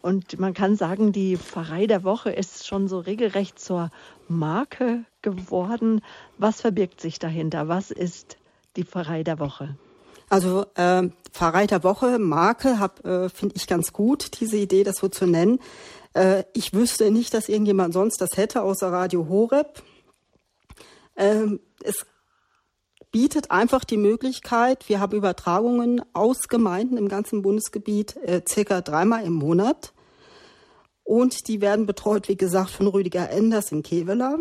Und man kann sagen, die Pfarrei der Woche ist schon so regelrecht zur Marke geworden. Was verbirgt sich dahinter? Was ist die Pfarrei der Woche? Also äh, Pfarrei der Woche, Marke, äh, finde ich ganz gut, diese Idee, das so zu nennen. Äh, ich wüsste nicht, dass irgendjemand sonst das hätte, außer Radio Horeb. Ähm, es bietet einfach die Möglichkeit, wir haben Übertragungen aus Gemeinden im ganzen Bundesgebiet äh, circa dreimal im Monat. Und die werden betreut, wie gesagt, von Rüdiger Enders in Kevela.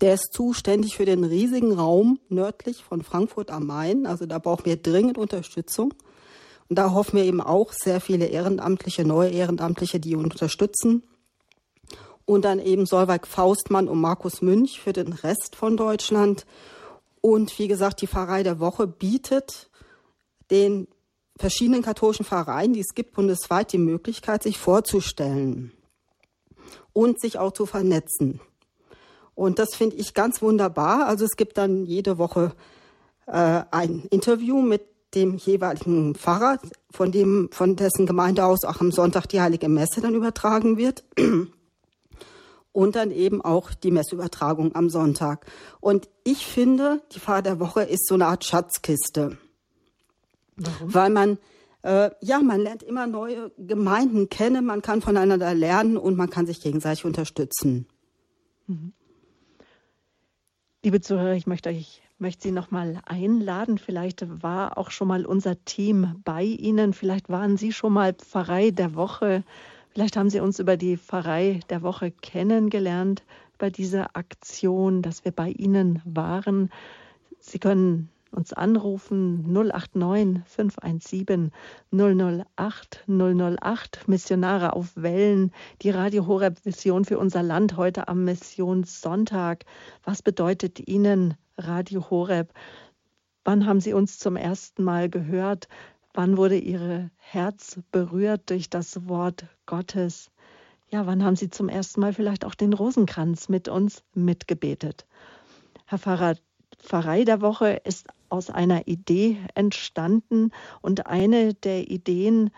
Der ist zuständig für den riesigen Raum nördlich von Frankfurt am Main. Also da brauchen wir dringend Unterstützung. Und da hoffen wir eben auch sehr viele Ehrenamtliche, neue Ehrenamtliche, die unterstützen. Und dann eben Solveig Faustmann und Markus Münch für den Rest von Deutschland. Und wie gesagt, die Pfarrei der Woche bietet den verschiedenen katholischen Pfarreien, die es gibt, bundesweit die Möglichkeit, sich vorzustellen und sich auch zu vernetzen. Und das finde ich ganz wunderbar. Also es gibt dann jede Woche äh, ein Interview mit dem jeweiligen Pfarrer, von dem, von dessen Gemeinde aus auch am Sonntag die Heilige Messe dann übertragen wird. Und dann eben auch die Messübertragung am Sonntag. Und ich finde, die Pfarrer der Woche ist so eine Art Schatzkiste. Warum? Weil man, äh, ja, man lernt immer neue Gemeinden kennen, man kann voneinander lernen und man kann sich gegenseitig unterstützen. Mhm. Liebe Zuhörer, ich möchte euch möchte Sie noch mal einladen. Vielleicht war auch schon mal unser Team bei Ihnen. Vielleicht waren Sie schon mal Pfarrei der Woche. Vielleicht haben Sie uns über die Pfarrei der Woche kennengelernt, bei dieser Aktion, dass wir bei Ihnen waren. Sie können uns anrufen 089 517 008 008 Missionare auf Wellen, die Radio Horeb Vision für unser Land heute am Missionssonntag. Was bedeutet Ihnen Radio Horeb? Wann haben Sie uns zum ersten Mal gehört? Wann wurde Ihr Herz berührt durch das Wort Gottes? Ja, wann haben Sie zum ersten Mal vielleicht auch den Rosenkranz mit uns mitgebetet? Herr Pfarrer, Pfarrei der Woche ist aus einer Idee entstanden und eine der Ideen,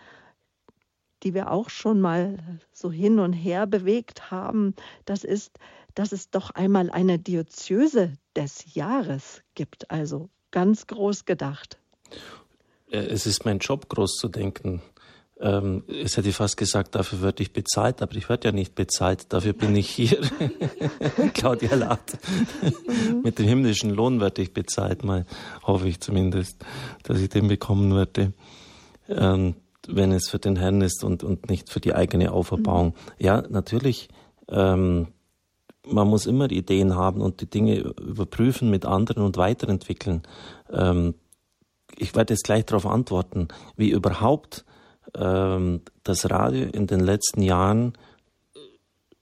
die wir auch schon mal so hin und her bewegt haben, das ist, dass es doch einmal eine Diözese des Jahres gibt, also ganz groß gedacht. Es ist mein Job, groß zu denken. Ähm, es hätte ich fast gesagt, dafür würde ich bezahlt, aber ich werde ja nicht bezahlt, dafür bin ich hier. Claudia lacht. Mhm. Mit dem himmlischen Lohn werde ich bezahlt, mal hoffe ich zumindest, dass ich den bekommen werde, ähm, wenn es für den Herrn ist und, und nicht für die eigene Auferbauung. Mhm. Ja, natürlich ähm, man muss immer Ideen haben und die Dinge überprüfen mit anderen und weiterentwickeln. Ähm, ich werde jetzt gleich darauf antworten, wie überhaupt das Radio in den letzten Jahren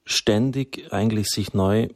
ständig eigentlich sich neu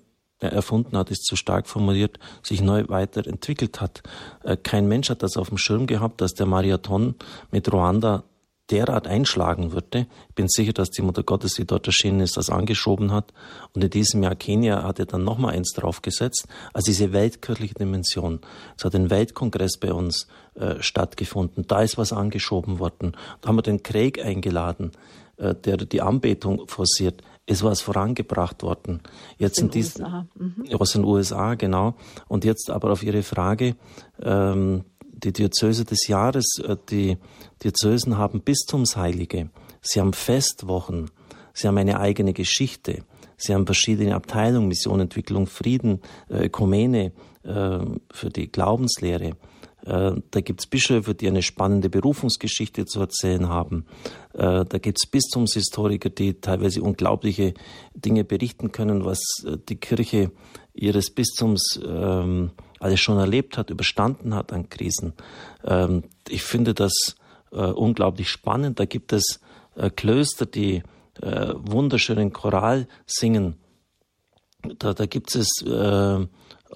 erfunden hat, ist zu stark formuliert, sich neu weiterentwickelt hat. Äh, kein Mensch hat das auf dem Schirm gehabt, dass der Marathon mit Ruanda derart einschlagen würde. Ich bin sicher, dass die Mutter Gottes, die dort erschienen ist, das angeschoben hat. Und in diesem Jahr Kenia hat er dann nochmal eins draufgesetzt. Also diese weltkirchliche Dimension. Es hat ein Weltkongress bei uns äh, stattgefunden. Da ist was angeschoben worden. Da haben wir den Krieg eingeladen, äh, der die Anbetung forciert. Es war es vorangebracht worden. Jetzt in, in diesen, USA. Mhm. aus den USA, genau. Und jetzt aber auf Ihre Frage, ähm, die Diözese des Jahres, äh, die Diözesen haben Bistumsheilige, sie haben Festwochen, sie haben eine eigene Geschichte, sie haben verschiedene Abteilungen, Missionentwicklung, Frieden, äh, Ökumene äh, für die Glaubenslehre. Da gibt's Bischöfe, die eine spannende Berufungsgeschichte zu erzählen haben. Da gibt's Bistumshistoriker, die teilweise unglaubliche Dinge berichten können, was die Kirche ihres Bistums ähm, alles schon erlebt hat, überstanden hat an Krisen. Ähm, ich finde das äh, unglaublich spannend. Da gibt es äh, Klöster, die äh, wunderschönen Choral singen. Da, da gibt es äh,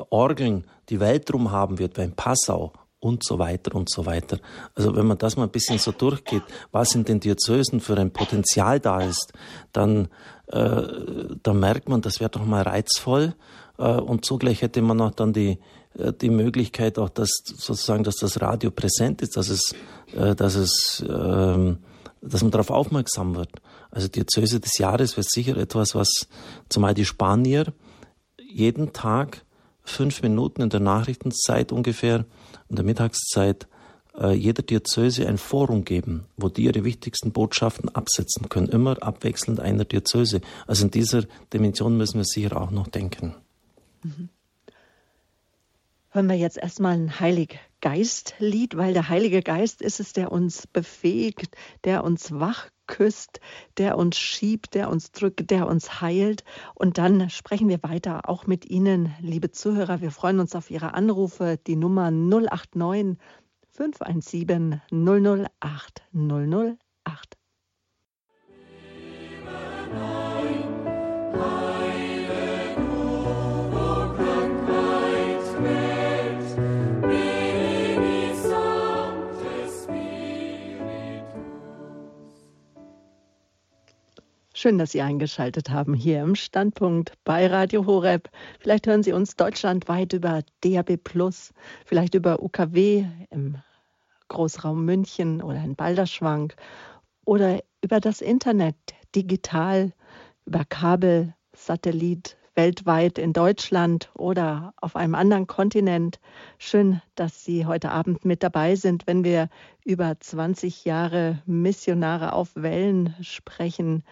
Orgeln, die Weltruhm haben wird, beim Passau und so weiter und so weiter. Also wenn man das mal ein bisschen so durchgeht, was in den Diözesen für ein Potenzial da ist, dann, äh, dann merkt man, das wäre doch mal reizvoll. Äh, und zugleich hätte man auch dann die, äh, die Möglichkeit auch, dass sozusagen, dass das Radio präsent ist, dass es, äh, dass es, ähm, dass man darauf aufmerksam wird. Also Diözese des Jahres wird sicher etwas, was zumal die Spanier jeden Tag fünf Minuten in der Nachrichtenzeit ungefähr, in der Mittagszeit, äh, jeder Diözese ein Forum geben, wo die ihre wichtigsten Botschaften absetzen können, immer abwechselnd einer Diözese. Also in dieser Dimension müssen wir sicher auch noch denken. Mhm hören wir jetzt erstmal ein Heiliggeist-Lied, weil der Heilige Geist ist es, der uns befähigt, der uns wach küsst, der uns schiebt, der uns drückt, der uns heilt. Und dann sprechen wir weiter auch mit Ihnen, liebe Zuhörer. Wir freuen uns auf Ihre Anrufe. Die Nummer 089 517 008 008. Schön, dass Sie eingeschaltet haben hier im Standpunkt bei Radio Horeb. Vielleicht hören Sie uns deutschlandweit über DAB Plus, vielleicht über UKW im Großraum München oder in Balderschwank oder über das Internet, digital, über Kabel, Satellit, weltweit in Deutschland oder auf einem anderen Kontinent. Schön, dass Sie heute Abend mit dabei sind, wenn wir über 20 Jahre Missionare auf Wellen sprechen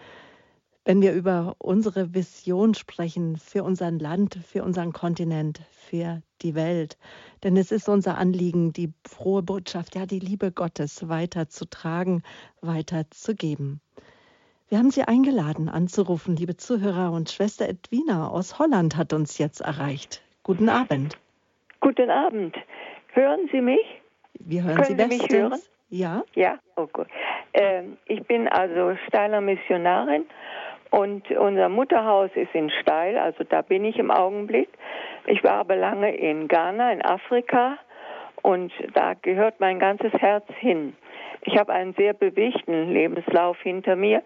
wenn wir über unsere Vision sprechen für unser Land, für unseren Kontinent, für die Welt. Denn es ist unser Anliegen, die frohe Botschaft, ja, die Liebe Gottes weiterzutragen, weiterzugeben. Wir haben Sie eingeladen, anzurufen, liebe Zuhörer, und Schwester Edwina aus Holland hat uns jetzt erreicht. Guten Abend. Guten Abend. Hören Sie mich? Wir hören Können Sie bestens. mich hören? Ja. Ja, oh gut. Ähm, ich bin also Steiler Missionarin und unser Mutterhaus ist in Steil, also da bin ich im Augenblick. Ich war aber lange in Ghana, in Afrika, und da gehört mein ganzes Herz hin. Ich habe einen sehr bewegten Lebenslauf hinter mir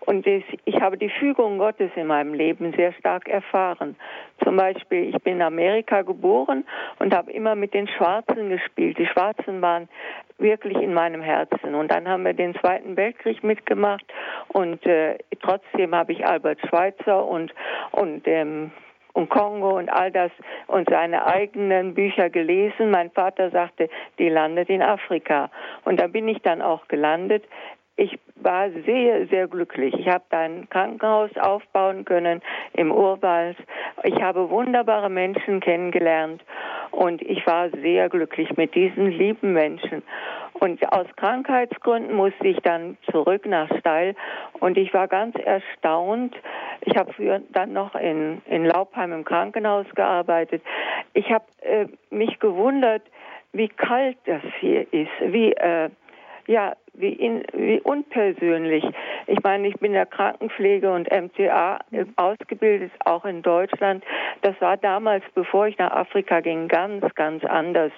und ich habe die Fügung Gottes in meinem Leben sehr stark erfahren. Zum Beispiel, ich bin in Amerika geboren und habe immer mit den Schwarzen gespielt. Die Schwarzen waren wirklich in meinem Herzen. Und dann haben wir den Zweiten Weltkrieg mitgemacht und äh, trotzdem habe ich Albert Schweitzer und und ähm, und Kongo und all das und seine eigenen Bücher gelesen. Mein Vater sagte, die landet in Afrika. Und da bin ich dann auch gelandet. Ich war sehr, sehr glücklich. Ich habe da ein Krankenhaus aufbauen können im Urwald. Ich habe wunderbare Menschen kennengelernt und ich war sehr glücklich mit diesen lieben Menschen. Und aus Krankheitsgründen musste ich dann zurück nach Steil und ich war ganz erstaunt. Ich habe dann noch in, in Laubheim im Krankenhaus gearbeitet. Ich habe äh, mich gewundert, wie kalt das hier ist, wie äh, ja, wie, in, wie unpersönlich. Ich meine, ich bin ja Krankenpflege und MTA ausgebildet, auch in Deutschland. Das war damals, bevor ich nach Afrika ging, ganz, ganz anders.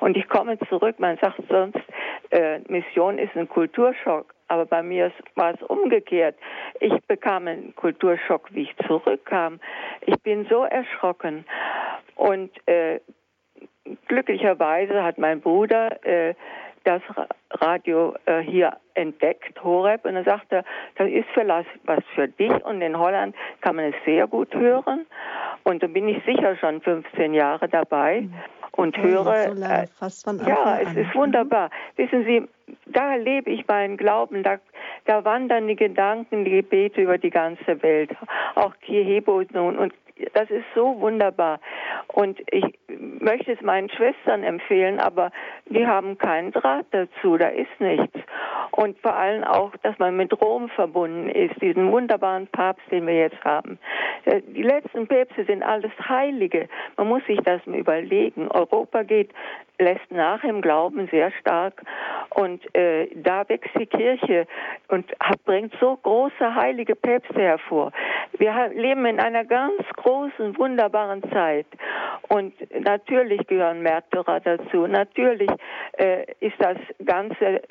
Und ich komme zurück, man sagt sonst, äh, Mission ist ein Kulturschock. Aber bei mir war es umgekehrt. Ich bekam einen Kulturschock, wie ich zurückkam. Ich bin so erschrocken. Und äh, glücklicherweise hat mein Bruder äh, das Radio äh, hier entdeckt, Horeb, und er sagte, das ist vielleicht was für dich und in Holland kann man es sehr gut hören. Und da bin ich sicher schon 15 Jahre dabei mhm. und okay, höre. So äh, fast von ja, es an. ist wunderbar. Wissen Sie, da lebe ich meinen Glauben, da, da wandern die Gedanken, die Gebete über die ganze Welt. Auch Kihebo nun und das ist so wunderbar. Und ich möchte es meinen Schwestern empfehlen, aber die haben keinen Draht dazu, da ist nichts. Und vor allem auch, dass man mit Rom verbunden ist, diesen wunderbaren Papst, den wir jetzt haben. Äh, die letzten Päpste sind alles Heilige. Man muss sich das mal überlegen. Europa geht lässt nach im Glauben sehr stark und äh, da wächst die Kirche und hat, bringt so große heilige Päpste hervor. Wir leben in einer ganz großen, wunderbaren Zeit und natürlich gehören Märtyrer dazu. Natürlich äh, ist das Ganze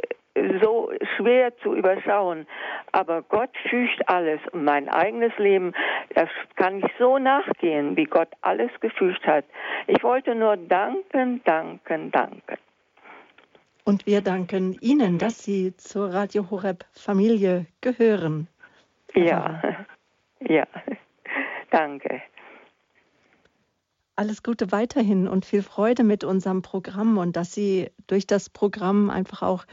so schwer zu überschauen. Aber Gott fügt alles. Und mein eigenes Leben, das kann ich so nachgehen, wie Gott alles gefügt hat. Ich wollte nur danken, danken, danken. Und wir danken Ihnen, dass Sie zur Radio Horeb Familie gehören. Ja, ja, danke. Alles Gute weiterhin und viel Freude mit unserem Programm und dass Sie durch das Programm einfach auch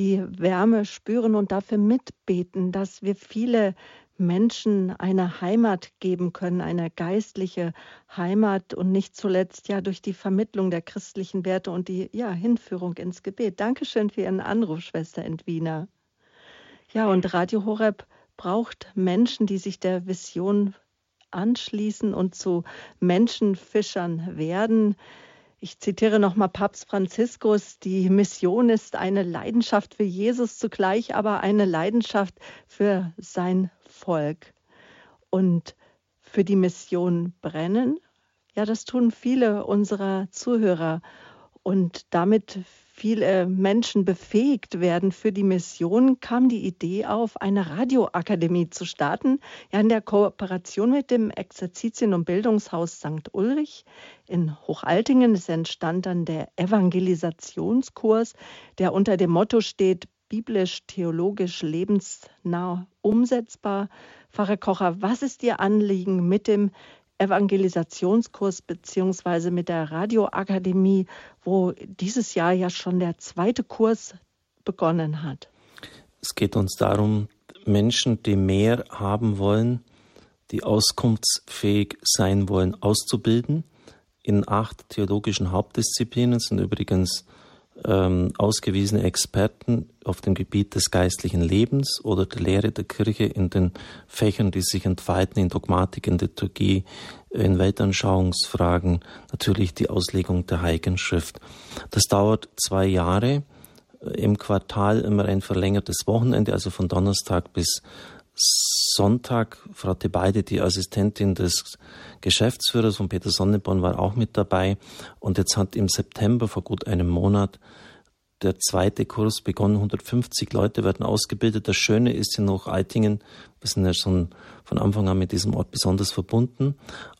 die Wärme spüren und dafür mitbeten, dass wir viele Menschen eine Heimat geben können, eine geistliche Heimat und nicht zuletzt ja durch die Vermittlung der christlichen Werte und die ja, Hinführung ins Gebet. Dankeschön für Ihren Anruf, Schwester Entwiener. Ja, und Radio Horeb braucht Menschen, die sich der Vision anschließen und zu Menschenfischern werden. Ich zitiere nochmal Papst Franziskus, die Mission ist eine Leidenschaft für Jesus zugleich, aber eine Leidenschaft für sein Volk. Und für die Mission brennen, ja, das tun viele unserer Zuhörer. Und damit viele Menschen befähigt werden für die Mission, kam die Idee auf, eine Radioakademie zu starten, ja in der Kooperation mit dem Exerzitien- und Bildungshaus St. Ulrich in Hochaltingen. Es entstand dann der Evangelisationskurs, der unter dem Motto steht, biblisch-theologisch lebensnah umsetzbar. Pfarrer Kocher, was ist Ihr Anliegen mit dem Evangelisationskurs beziehungsweise mit der Radioakademie, wo dieses Jahr ja schon der zweite Kurs begonnen hat. Es geht uns darum, Menschen, die mehr haben wollen, die auskunftsfähig sein wollen, auszubilden. In acht theologischen Hauptdisziplinen sind übrigens ähm, ausgewiesene Experten auf dem Gebiet des geistlichen Lebens oder der Lehre der Kirche in den Fächern, die sich entfalten in Dogmatik, in Liturgie, in Weltanschauungsfragen, natürlich die Auslegung der Heiligen Schrift. Das dauert zwei Jahre, im Quartal immer ein verlängertes Wochenende, also von Donnerstag bis Sonntag. Frau Tebeide, die Assistentin des Geschäftsführers von Peter Sonneborn, war auch mit dabei. Und jetzt hat im September, vor gut einem Monat, der zweite Kurs begonnen. 150 Leute werden ausgebildet. Das Schöne ist in Hochaltingen, wir sind ja schon von Anfang an mit diesem Ort besonders verbunden,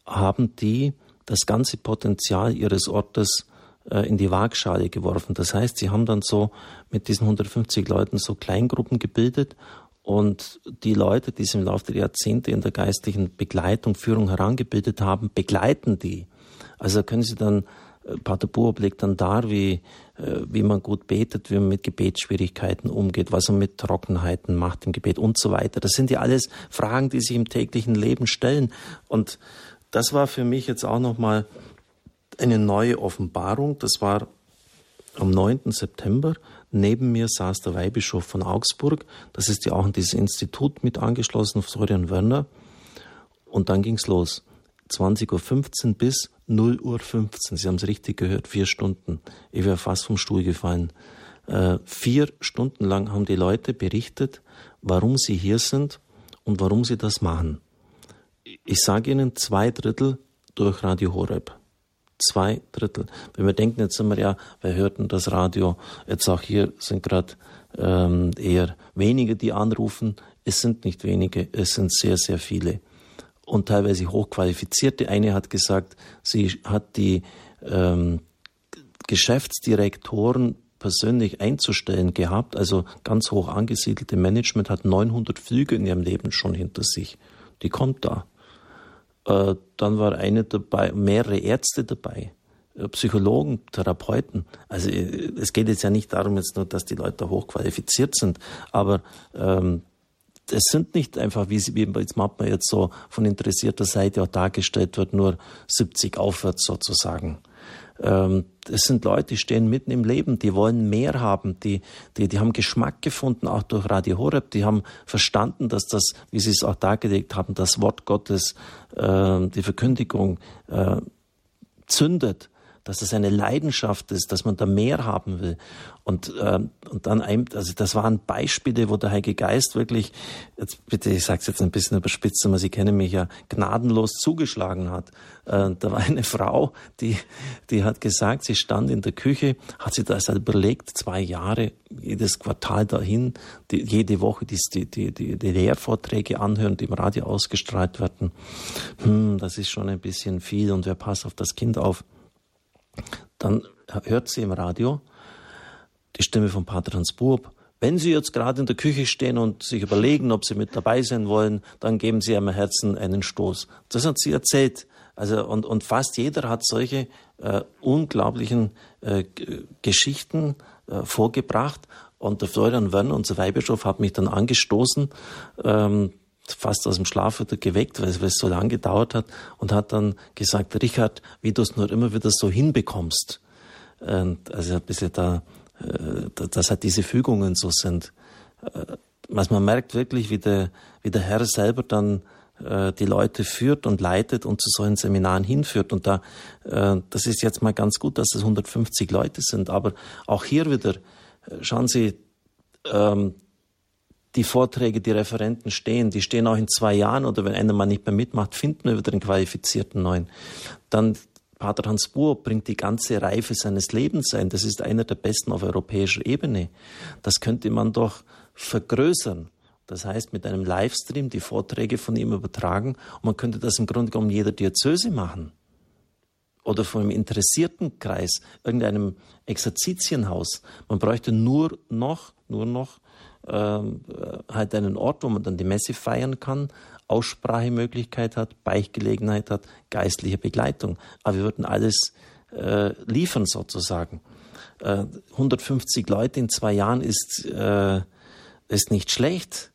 haben die das ganze Potenzial ihres Ortes äh, in die Waagschale geworfen. Das heißt, sie haben dann so mit diesen 150 Leuten so Kleingruppen gebildet und die Leute, die sie im Laufe der Jahrzehnte in der geistlichen Begleitung, Führung herangebildet haben, begleiten die. Also können sie dann, äh, Pater Buob legt dann dar, wie, äh, wie man gut betet, wie man mit Gebetsschwierigkeiten umgeht, was man mit Trockenheiten macht im Gebet und so weiter. Das sind ja alles Fragen, die sich im täglichen Leben stellen. Und das war für mich jetzt auch nochmal eine neue Offenbarung. Das war am 9. September. Neben mir saß der Weihbischof von Augsburg. Das ist ja auch in dieses Institut mit angeschlossen, Florian Werner. Und dann ging's los. 20.15 Uhr bis 0.15 Uhr. Sie haben es richtig gehört, vier Stunden. Ich wäre fast vom Stuhl gefallen. Äh, vier Stunden lang haben die Leute berichtet, warum sie hier sind und warum sie das machen. Ich sage Ihnen zwei Drittel durch Radio Horeb. Zwei Drittel. Wenn wir denken, jetzt sind wir ja, wer hört denn das Radio? Jetzt auch hier sind gerade ähm, eher wenige, die anrufen. Es sind nicht wenige, es sind sehr, sehr viele. Und teilweise hochqualifizierte. Eine hat gesagt, sie hat die ähm, Geschäftsdirektoren persönlich einzustellen gehabt, also ganz hoch angesiedelte Management hat 900 Flüge in ihrem Leben schon hinter sich. Die kommt da. Äh, dann war eine dabei, mehrere Ärzte dabei, äh, Psychologen, Therapeuten. Also äh, es geht jetzt ja nicht darum jetzt nur, dass die Leute hochqualifiziert sind, aber ähm, es sind nicht einfach, wie, sie, wie jetzt man jetzt so von interessierter Seite auch dargestellt wird, nur 70 aufwärts sozusagen. Ähm, es sind Leute, die stehen mitten im Leben, die wollen mehr haben, die, die, die haben Geschmack gefunden, auch durch Radio Horeb, die haben verstanden, dass das, wie sie es auch dargelegt haben, das Wort Gottes, äh, die Verkündigung äh, zündet dass es eine Leidenschaft ist, dass man da mehr haben will. Und, äh, und dann, ein, also das waren Beispiele, wo der Heilige Geist wirklich, jetzt bitte, ich sage es jetzt ein bisschen überspitzt, aber Sie kennen mich ja, gnadenlos zugeschlagen hat. Äh, da war eine Frau, die, die hat gesagt, sie stand in der Küche, hat sich das überlegt, zwei Jahre, jedes Quartal dahin, die, jede Woche die, die, die, die Lehrvorträge anhören, die im Radio ausgestrahlt werden. Hm, das ist schon ein bisschen viel und wer passt auf das Kind auf? Dann hört sie im Radio die Stimme von Pater Hans Burb. Wenn Sie jetzt gerade in der Küche stehen und sich überlegen, ob Sie mit dabei sein wollen, dann geben Sie Ihrem Herzen einen Stoß. Das hat sie erzählt. Also, und, und fast jeder hat solche äh, unglaublichen äh, Geschichten äh, vorgebracht. Und der Florian Werner, unser Weihbischof, hat mich dann angestoßen, ähm, fast aus dem Schlaf wieder geweckt, weil es so lange gedauert hat und hat dann gesagt, Richard, wie du es nur immer wieder so hinbekommst. Und also ein bisschen da, äh, dass halt diese Fügungen so sind. Also man merkt wirklich, wie der, wie der Herr selber dann äh, die Leute führt und leitet und zu solchen Seminaren hinführt. Und da, das ist jetzt mal ganz gut, dass es 150 Leute sind. Aber auch hier wieder, schauen Sie, ähm, die Vorträge, die Referenten stehen, die stehen auch in zwei Jahren oder wenn einer mal nicht mehr mitmacht, finden wir wieder einen qualifizierten neuen. Dann Pater Hans Buhr bringt die ganze Reife seines Lebens ein. Das ist einer der besten auf europäischer Ebene. Das könnte man doch vergrößern. Das heißt, mit einem Livestream die Vorträge von ihm übertragen und man könnte das im Grunde genommen jeder Diözese machen. Oder von einem interessierten Kreis, irgendeinem Exerzitienhaus. Man bräuchte nur noch, nur noch halt einen Ort, wo man dann die Messe feiern kann, Aussprachemöglichkeit hat, Beichtgelegenheit hat, geistliche Begleitung. Aber wir würden alles äh, liefern sozusagen. Äh, 150 Leute in zwei Jahren ist, äh, ist nicht schlecht,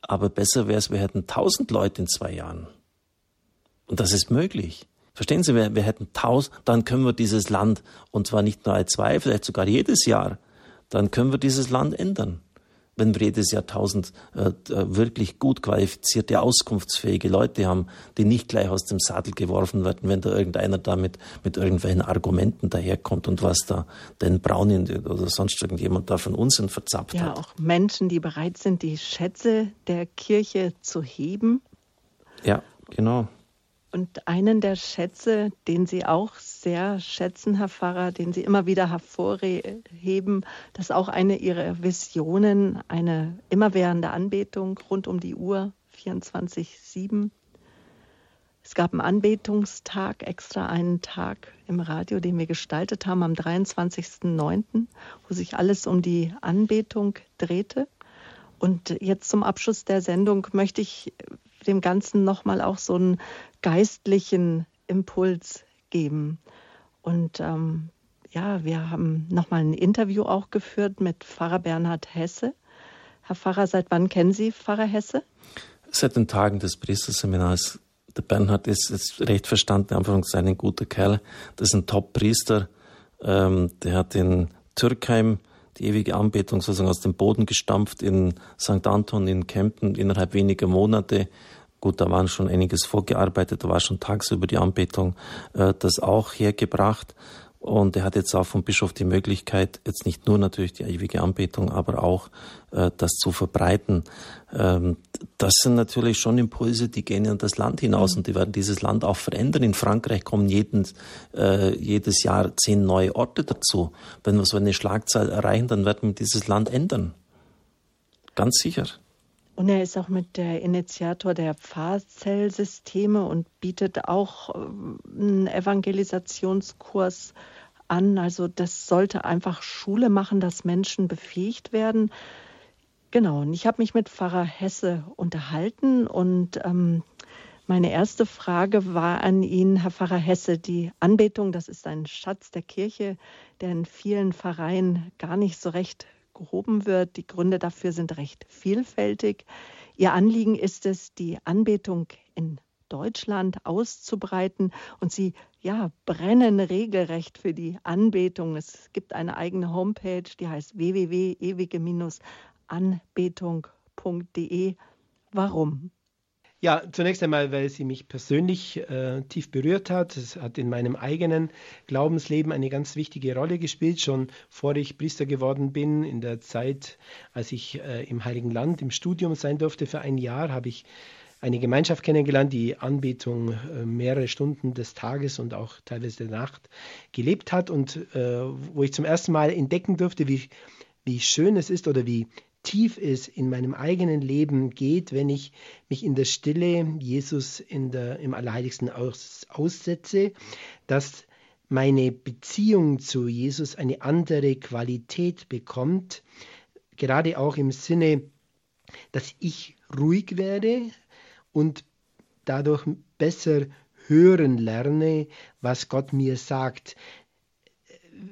aber besser wäre es, wir hätten 1000 Leute in zwei Jahren. Und das ist möglich. Verstehen Sie, wir, wir hätten 1000, dann können wir dieses Land, und zwar nicht nur als zwei, vielleicht sogar jedes Jahr, dann können wir dieses Land ändern wenn wir jedes Jahr tausend äh, wirklich gut qualifizierte, auskunftsfähige Leute haben, die nicht gleich aus dem Sattel geworfen werden, wenn da irgendeiner da mit, mit irgendwelchen Argumenten daherkommt und was da den Braunin oder sonst irgendjemand da von Unsinn verzapft ja, hat. Ja, auch Menschen, die bereit sind, die Schätze der Kirche zu heben. Ja, genau. Und einen der Schätze, den Sie auch sehr schätzen, Herr Pfarrer, den Sie immer wieder hervorheben, dass auch eine Ihrer Visionen, eine immerwährende Anbetung rund um die Uhr, 24-7. Es gab einen Anbetungstag, extra einen Tag im Radio, den wir gestaltet haben am 23.09., wo sich alles um die Anbetung drehte. Und jetzt zum Abschluss der Sendung möchte ich dem Ganzen nochmal auch so einen geistlichen Impuls geben. Und ähm, ja, wir haben nochmal ein Interview auch geführt mit Pfarrer Bernhard Hesse. Herr Pfarrer, seit wann kennen Sie Pfarrer Hesse? Seit den Tagen des Priesterseminars. Der Bernhard ist jetzt recht verstanden, einfach ein guter Kerl. Das ist ein Top-Priester. Ähm, der hat in Türkheim die ewige Anbetung sozusagen aus dem Boden gestampft in St. Anton in Kempten innerhalb weniger Monate. Gut, da waren schon einiges vorgearbeitet, da war schon tagsüber die Anbetung, äh, das auch hergebracht. Und er hat jetzt auch vom Bischof die Möglichkeit, jetzt nicht nur natürlich die ewige Anbetung, aber auch äh, das zu verbreiten. Ähm, das sind natürlich schon Impulse, die gehen in das Land hinaus mhm. und die werden dieses Land auch verändern. In Frankreich kommen jeden, äh, jedes Jahr zehn neue Orte dazu. Wenn wir so eine Schlagzahl erreichen, dann werden wir dieses Land ändern. Ganz sicher. Und er ist auch mit der Initiator der Pfarrzellsysteme und bietet auch äh, einen Evangelisationskurs an. Also das sollte einfach Schule machen, dass Menschen befähigt werden. Genau, und ich habe mich mit Pfarrer Hesse unterhalten und ähm, meine erste Frage war an ihn, Herr Pfarrer Hesse, die Anbetung, das ist ein Schatz der Kirche, der in vielen Pfarreien gar nicht so recht gehoben wird. Die Gründe dafür sind recht vielfältig. Ihr Anliegen ist es, die Anbetung in Deutschland auszubreiten und sie ja brennen regelrecht für die Anbetung. Es gibt eine eigene Homepage, die heißt www.ewige-anbetung.de. Warum? Ja, zunächst einmal, weil sie mich persönlich äh, tief berührt hat. Es hat in meinem eigenen Glaubensleben eine ganz wichtige Rolle gespielt, schon vor ich Priester geworden bin. In der Zeit, als ich äh, im Heiligen Land im Studium sein durfte für ein Jahr, habe ich eine Gemeinschaft kennengelernt, die Anbetung äh, mehrere Stunden des Tages und auch teilweise der Nacht gelebt hat und äh, wo ich zum ersten Mal entdecken durfte, wie, wie schön es ist oder wie tief es in meinem eigenen Leben geht, wenn ich mich in der Stille Jesus in der, im Allerheiligsten aus, aussetze, dass meine Beziehung zu Jesus eine andere Qualität bekommt, gerade auch im Sinne, dass ich ruhig werde und dadurch besser hören lerne, was Gott mir sagt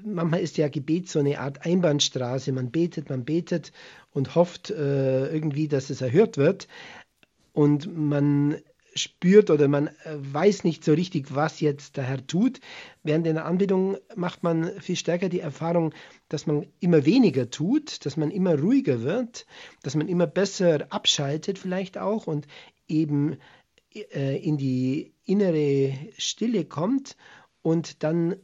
manchmal ist ja Gebet so eine Art Einbahnstraße. Man betet, man betet und hofft äh, irgendwie, dass es erhört wird. Und man spürt oder man äh, weiß nicht so richtig, was jetzt der Herr tut. Während in der Anbetung macht man viel stärker die Erfahrung, dass man immer weniger tut, dass man immer ruhiger wird, dass man immer besser abschaltet vielleicht auch und eben äh, in die innere Stille kommt und dann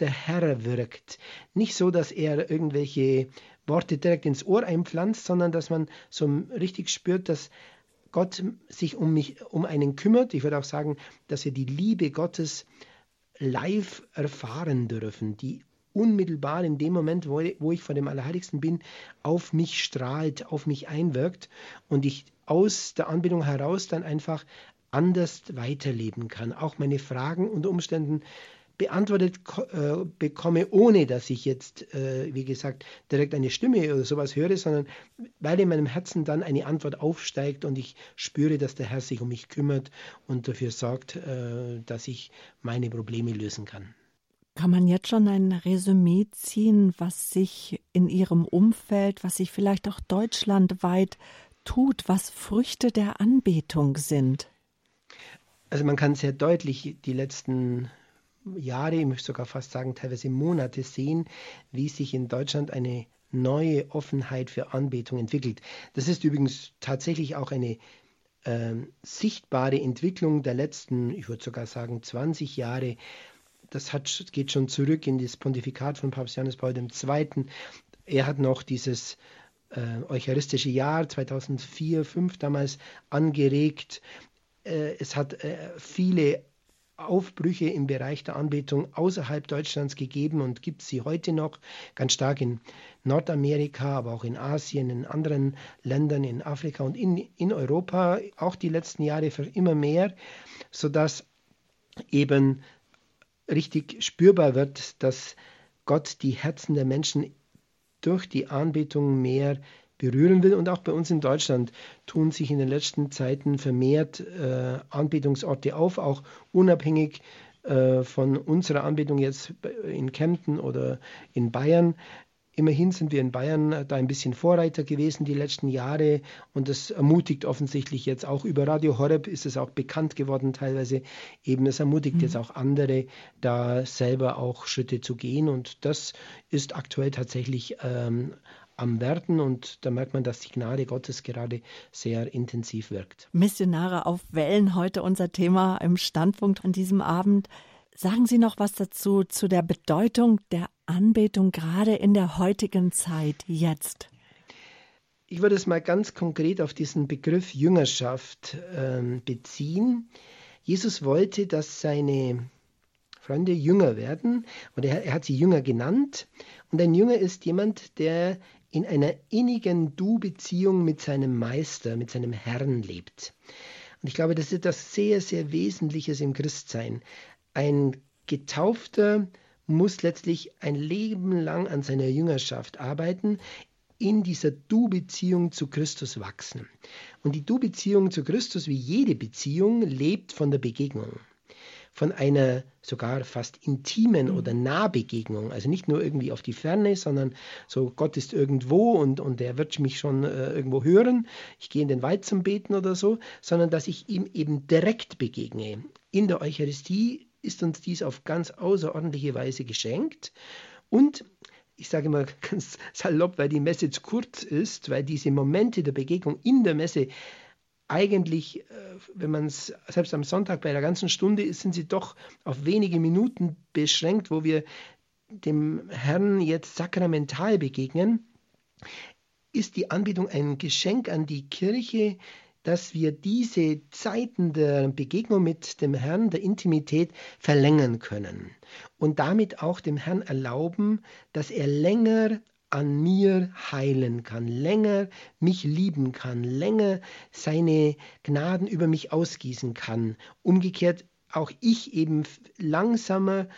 der Herr wirkt. Nicht so, dass er irgendwelche Worte direkt ins Ohr einpflanzt, sondern dass man so richtig spürt, dass Gott sich um mich, um einen kümmert. Ich würde auch sagen, dass wir die Liebe Gottes live erfahren dürfen, die unmittelbar in dem Moment, wo, wo ich vor dem Allerheiligsten bin, auf mich strahlt, auf mich einwirkt und ich aus der Anbindung heraus dann einfach anders weiterleben kann. Auch meine Fragen und Umständen beantwortet äh, bekomme, ohne dass ich jetzt, äh, wie gesagt, direkt eine Stimme oder sowas höre, sondern weil in meinem Herzen dann eine Antwort aufsteigt und ich spüre, dass der Herr sich um mich kümmert und dafür sorgt, äh, dass ich meine Probleme lösen kann. Kann man jetzt schon ein Resümee ziehen, was sich in Ihrem Umfeld, was sich vielleicht auch deutschlandweit tut, was Früchte der Anbetung sind? Also man kann sehr deutlich die letzten Jahre, ich möchte sogar fast sagen teilweise Monate sehen, wie sich in Deutschland eine neue Offenheit für Anbetung entwickelt. Das ist übrigens tatsächlich auch eine äh, sichtbare Entwicklung der letzten, ich würde sogar sagen, 20 Jahre. Das hat, geht schon zurück in das Pontifikat von Papst Johannes Paul II. Er hat noch dieses äh, eucharistische Jahr 2004, 2005 damals angeregt. Äh, es hat äh, viele Aufbrüche im Bereich der Anbetung außerhalb Deutschlands gegeben und gibt sie heute noch ganz stark in Nordamerika, aber auch in Asien, in anderen Ländern, in Afrika und in, in Europa, auch die letzten Jahre für immer mehr, sodass eben richtig spürbar wird, dass Gott die Herzen der Menschen durch die Anbetung mehr berühren will. Und auch bei uns in Deutschland tun sich in den letzten Zeiten vermehrt äh, Anbetungsorte auf, auch unabhängig äh, von unserer Anbetung jetzt in Kempten oder in Bayern. Immerhin sind wir in Bayern da ein bisschen Vorreiter gewesen die letzten Jahre und das ermutigt offensichtlich jetzt auch über Radio Horeb ist es auch bekannt geworden teilweise. Eben es ermutigt mhm. jetzt auch andere, da selber auch Schritte zu gehen und das ist aktuell tatsächlich ähm, am Werden und da merkt man, dass die Gnade Gottes gerade sehr intensiv wirkt. Missionare auf Wellen, heute unser Thema im Standpunkt an diesem Abend. Sagen Sie noch was dazu, zu der Bedeutung der Anbetung gerade in der heutigen Zeit, jetzt? Ich würde es mal ganz konkret auf diesen Begriff Jüngerschaft äh, beziehen. Jesus wollte, dass seine Freunde Jünger werden und er, er hat sie Jünger genannt. Und ein Jünger ist jemand, der in einer innigen Du-Beziehung mit seinem Meister, mit seinem Herrn lebt. Und ich glaube, das ist etwas sehr, sehr Wesentliches im Christsein. Ein Getaufter muss letztlich ein Leben lang an seiner Jüngerschaft arbeiten, in dieser Du-Beziehung zu Christus wachsen. Und die Du-Beziehung zu Christus, wie jede Beziehung, lebt von der Begegnung. Von einer sogar fast intimen oder Nahbegegnung. Also nicht nur irgendwie auf die Ferne, sondern so, Gott ist irgendwo und, und er wird mich schon äh, irgendwo hören. Ich gehe in den Wald zum Beten oder so, sondern dass ich ihm eben direkt begegne. In der Eucharistie ist uns dies auf ganz außerordentliche Weise geschenkt. Und ich sage mal ganz salopp, weil die Messe zu kurz ist, weil diese Momente der Begegnung in der Messe eigentlich, äh, wenn man es selbst am Sonntag bei der ganzen Stunde ist, sind sie doch auf wenige Minuten beschränkt, wo wir dem Herrn jetzt sakramental begegnen, ist die Anbetung ein Geschenk an die Kirche, dass wir diese Zeiten der Begegnung mit dem Herrn, der Intimität verlängern können und damit auch dem Herrn erlauben, dass er länger an mir heilen kann, länger mich lieben kann, länger seine Gnaden über mich ausgießen kann. Umgekehrt auch ich eben langsamer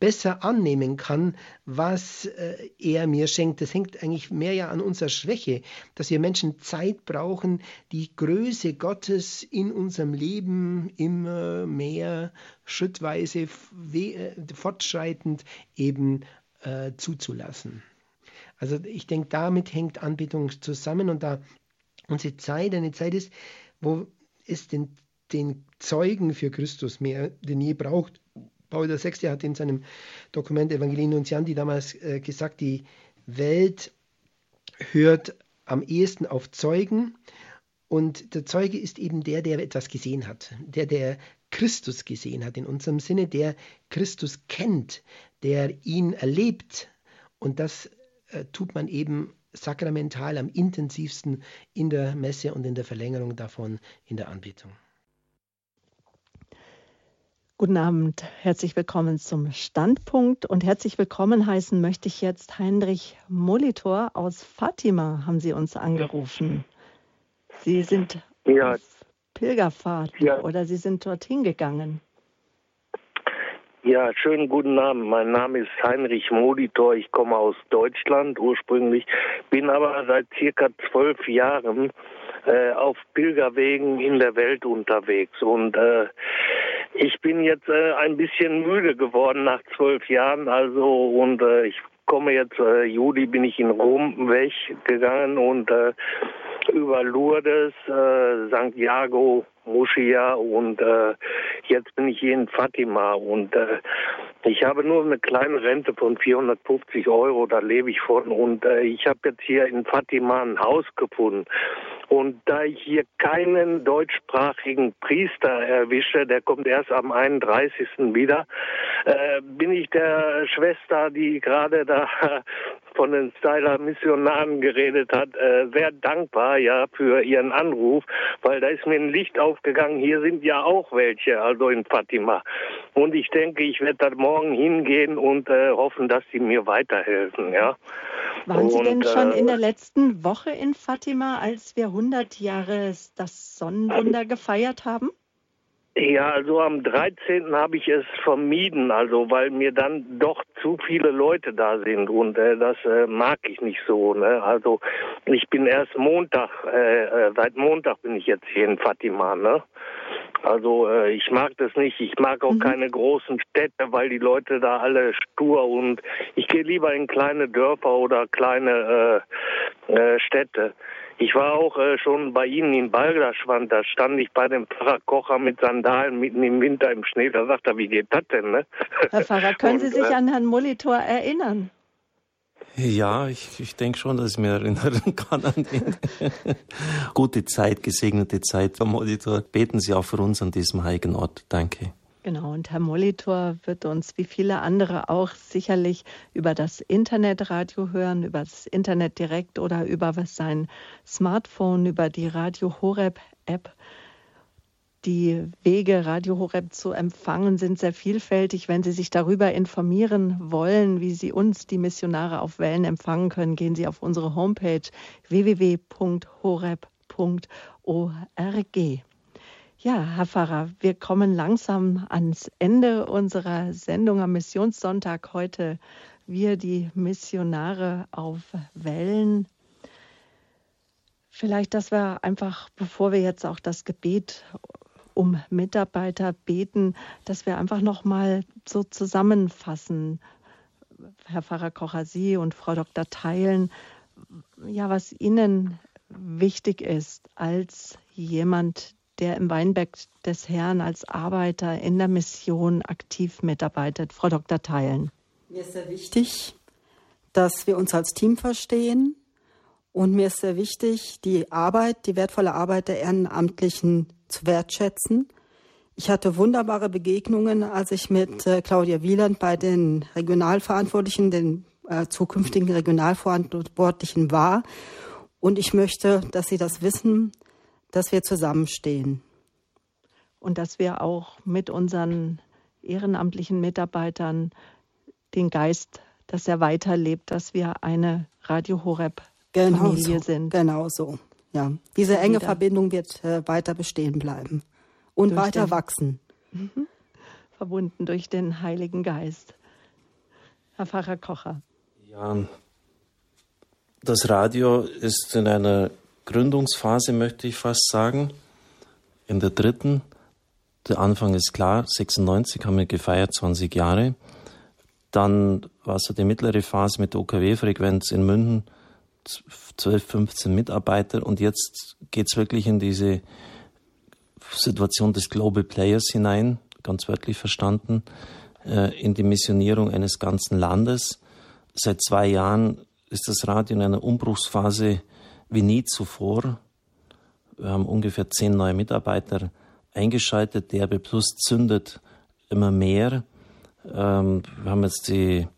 besser annehmen kann, was äh, er mir schenkt. Das hängt eigentlich mehr ja an unserer Schwäche, dass wir Menschen Zeit brauchen, die Größe Gottes in unserem Leben immer mehr schrittweise äh, fortschreitend eben äh, zuzulassen. Also ich denke, damit hängt Anbetung zusammen und da unsere Zeit eine Zeit ist, wo es den, den Zeugen für Christus mehr denn je braucht Paul VI. hat in seinem Dokument Evangelii Nuntiandi damals äh, gesagt, die Welt hört am ehesten auf Zeugen und der Zeuge ist eben der, der etwas gesehen hat, der, der Christus gesehen hat, in unserem Sinne, der Christus kennt, der ihn erlebt. Und das äh, tut man eben sakramental am intensivsten in der Messe und in der Verlängerung davon in der Anbetung. Guten Abend, herzlich willkommen zum Standpunkt und herzlich willkommen heißen möchte ich jetzt Heinrich Molitor aus Fatima, haben Sie uns angerufen. Sie sind ja. auf Pilgerfahrt ja. oder Sie sind dorthin gegangen. Ja, schönen guten Abend. Mein Name ist Heinrich Molitor. Ich komme aus Deutschland ursprünglich, bin aber seit circa zwölf Jahren äh, auf Pilgerwegen in der Welt unterwegs und äh, ich bin jetzt äh, ein bisschen müde geworden nach zwölf Jahren, also und äh, ich komme jetzt, äh, Juli bin ich in Rom weggegangen und äh, über Lourdes, äh, Santiago, Moschia und äh, jetzt bin ich hier in Fatima und äh, ich habe nur eine kleine Rente von 450 Euro, da lebe ich von und äh, ich habe jetzt hier in Fatima ein Haus gefunden und da ich hier keinen deutschsprachigen Priester erwische, der kommt erst am 31. wieder, äh, bin ich der Schwester, die gerade da von den Styler Missionaren geredet hat, äh, sehr dankbar ja für ihren Anruf, weil da ist mir ein Licht aufgegangen. Hier sind ja auch welche, also in Fatima. Und ich denke, ich werde da morgen hingehen und äh, hoffen, dass sie mir weiterhelfen. Ja. Waren Sie denn schon in äh, der letzten Woche in Fatima, als wir 100 Jahre das Sonnenwunder gefeiert haben? Ja, also am 13. habe ich es vermieden, also weil mir dann doch zu viele Leute da sind und äh, das äh, mag ich nicht so. Ne? Also ich bin erst Montag, äh, äh seit Montag bin ich jetzt hier in Fatima, ne? Also äh, ich mag das nicht. Ich mag auch mhm. keine großen Städte, weil die Leute da alle stur und ich gehe lieber in kleine Dörfer oder kleine äh, äh, Städte. Ich war auch äh, schon bei Ihnen in Balderschwand, da stand ich bei dem Pfarrer Kocher mit Sandalen mitten im Winter im Schnee. Da sagt er, wie geht das denn? Ne? Herr Pfarrer, können und, Sie sich äh, an Herrn Molitor erinnern? Ja, ich, ich denke schon, dass ich mich erinnern kann an die gute Zeit, gesegnete Zeit. Herr Molitor, beten Sie auch für uns an diesem heiligen Ort. Danke. Genau, und Herr Molitor wird uns wie viele andere auch sicherlich über das Internetradio hören, über das Internet direkt oder über sein Smartphone, über die Radio Horeb App. Die Wege, Radio Horeb zu empfangen, sind sehr vielfältig. Wenn Sie sich darüber informieren wollen, wie Sie uns, die Missionare auf Wellen, empfangen können, gehen Sie auf unsere Homepage www.horeb.org. Ja, Herr Pfarrer, wir kommen langsam ans Ende unserer Sendung am Missionssonntag heute. Wir, die Missionare auf Wellen. Vielleicht, dass wir einfach, bevor wir jetzt auch das Gebet um Mitarbeiter beten, dass wir einfach noch mal so zusammenfassen, Herr Pfarrer Kocher, Sie und Frau Dr. Teilen, ja, was Ihnen wichtig ist als jemand, der im Weinberg des Herrn als Arbeiter in der Mission aktiv mitarbeitet. Frau Dr. Teilen. Mir ist sehr wichtig, dass wir uns als Team verstehen. Und mir ist sehr wichtig, die Arbeit, die wertvolle Arbeit der Ehrenamtlichen zu wertschätzen. Ich hatte wunderbare Begegnungen, als ich mit äh, Claudia Wieland bei den Regionalverantwortlichen, den äh, zukünftigen Regionalverantwortlichen war. Und ich möchte, dass Sie das wissen, dass wir zusammenstehen. Und dass wir auch mit unseren ehrenamtlichen Mitarbeitern den Geist, dass er weiterlebt, dass wir eine Radio Horeb genau Familie genau so, sind. Genau so. Ja, diese enge Verbindung wird äh, weiter bestehen bleiben und durch weiter den, wachsen. Mhm. Verbunden durch den Heiligen Geist. Herr Pfarrer Kocher. Ja, das Radio ist in einer Gründungsphase, möchte ich fast sagen. In der dritten, der Anfang ist klar, 96 haben wir gefeiert, 20 Jahre. Dann war so die mittlere Phase mit der OKW-Frequenz in München, 12, 15 Mitarbeiter. Und jetzt geht es wirklich in diese Situation des Global Players hinein, ganz wörtlich verstanden, äh, in die Missionierung eines ganzen Landes. Seit zwei Jahren ist das Radio in einer Umbruchsphase wie nie zuvor. Wir haben ungefähr zehn neue Mitarbeiter eingeschaltet. DRB Plus zündet immer mehr. Ähm, wir haben jetzt die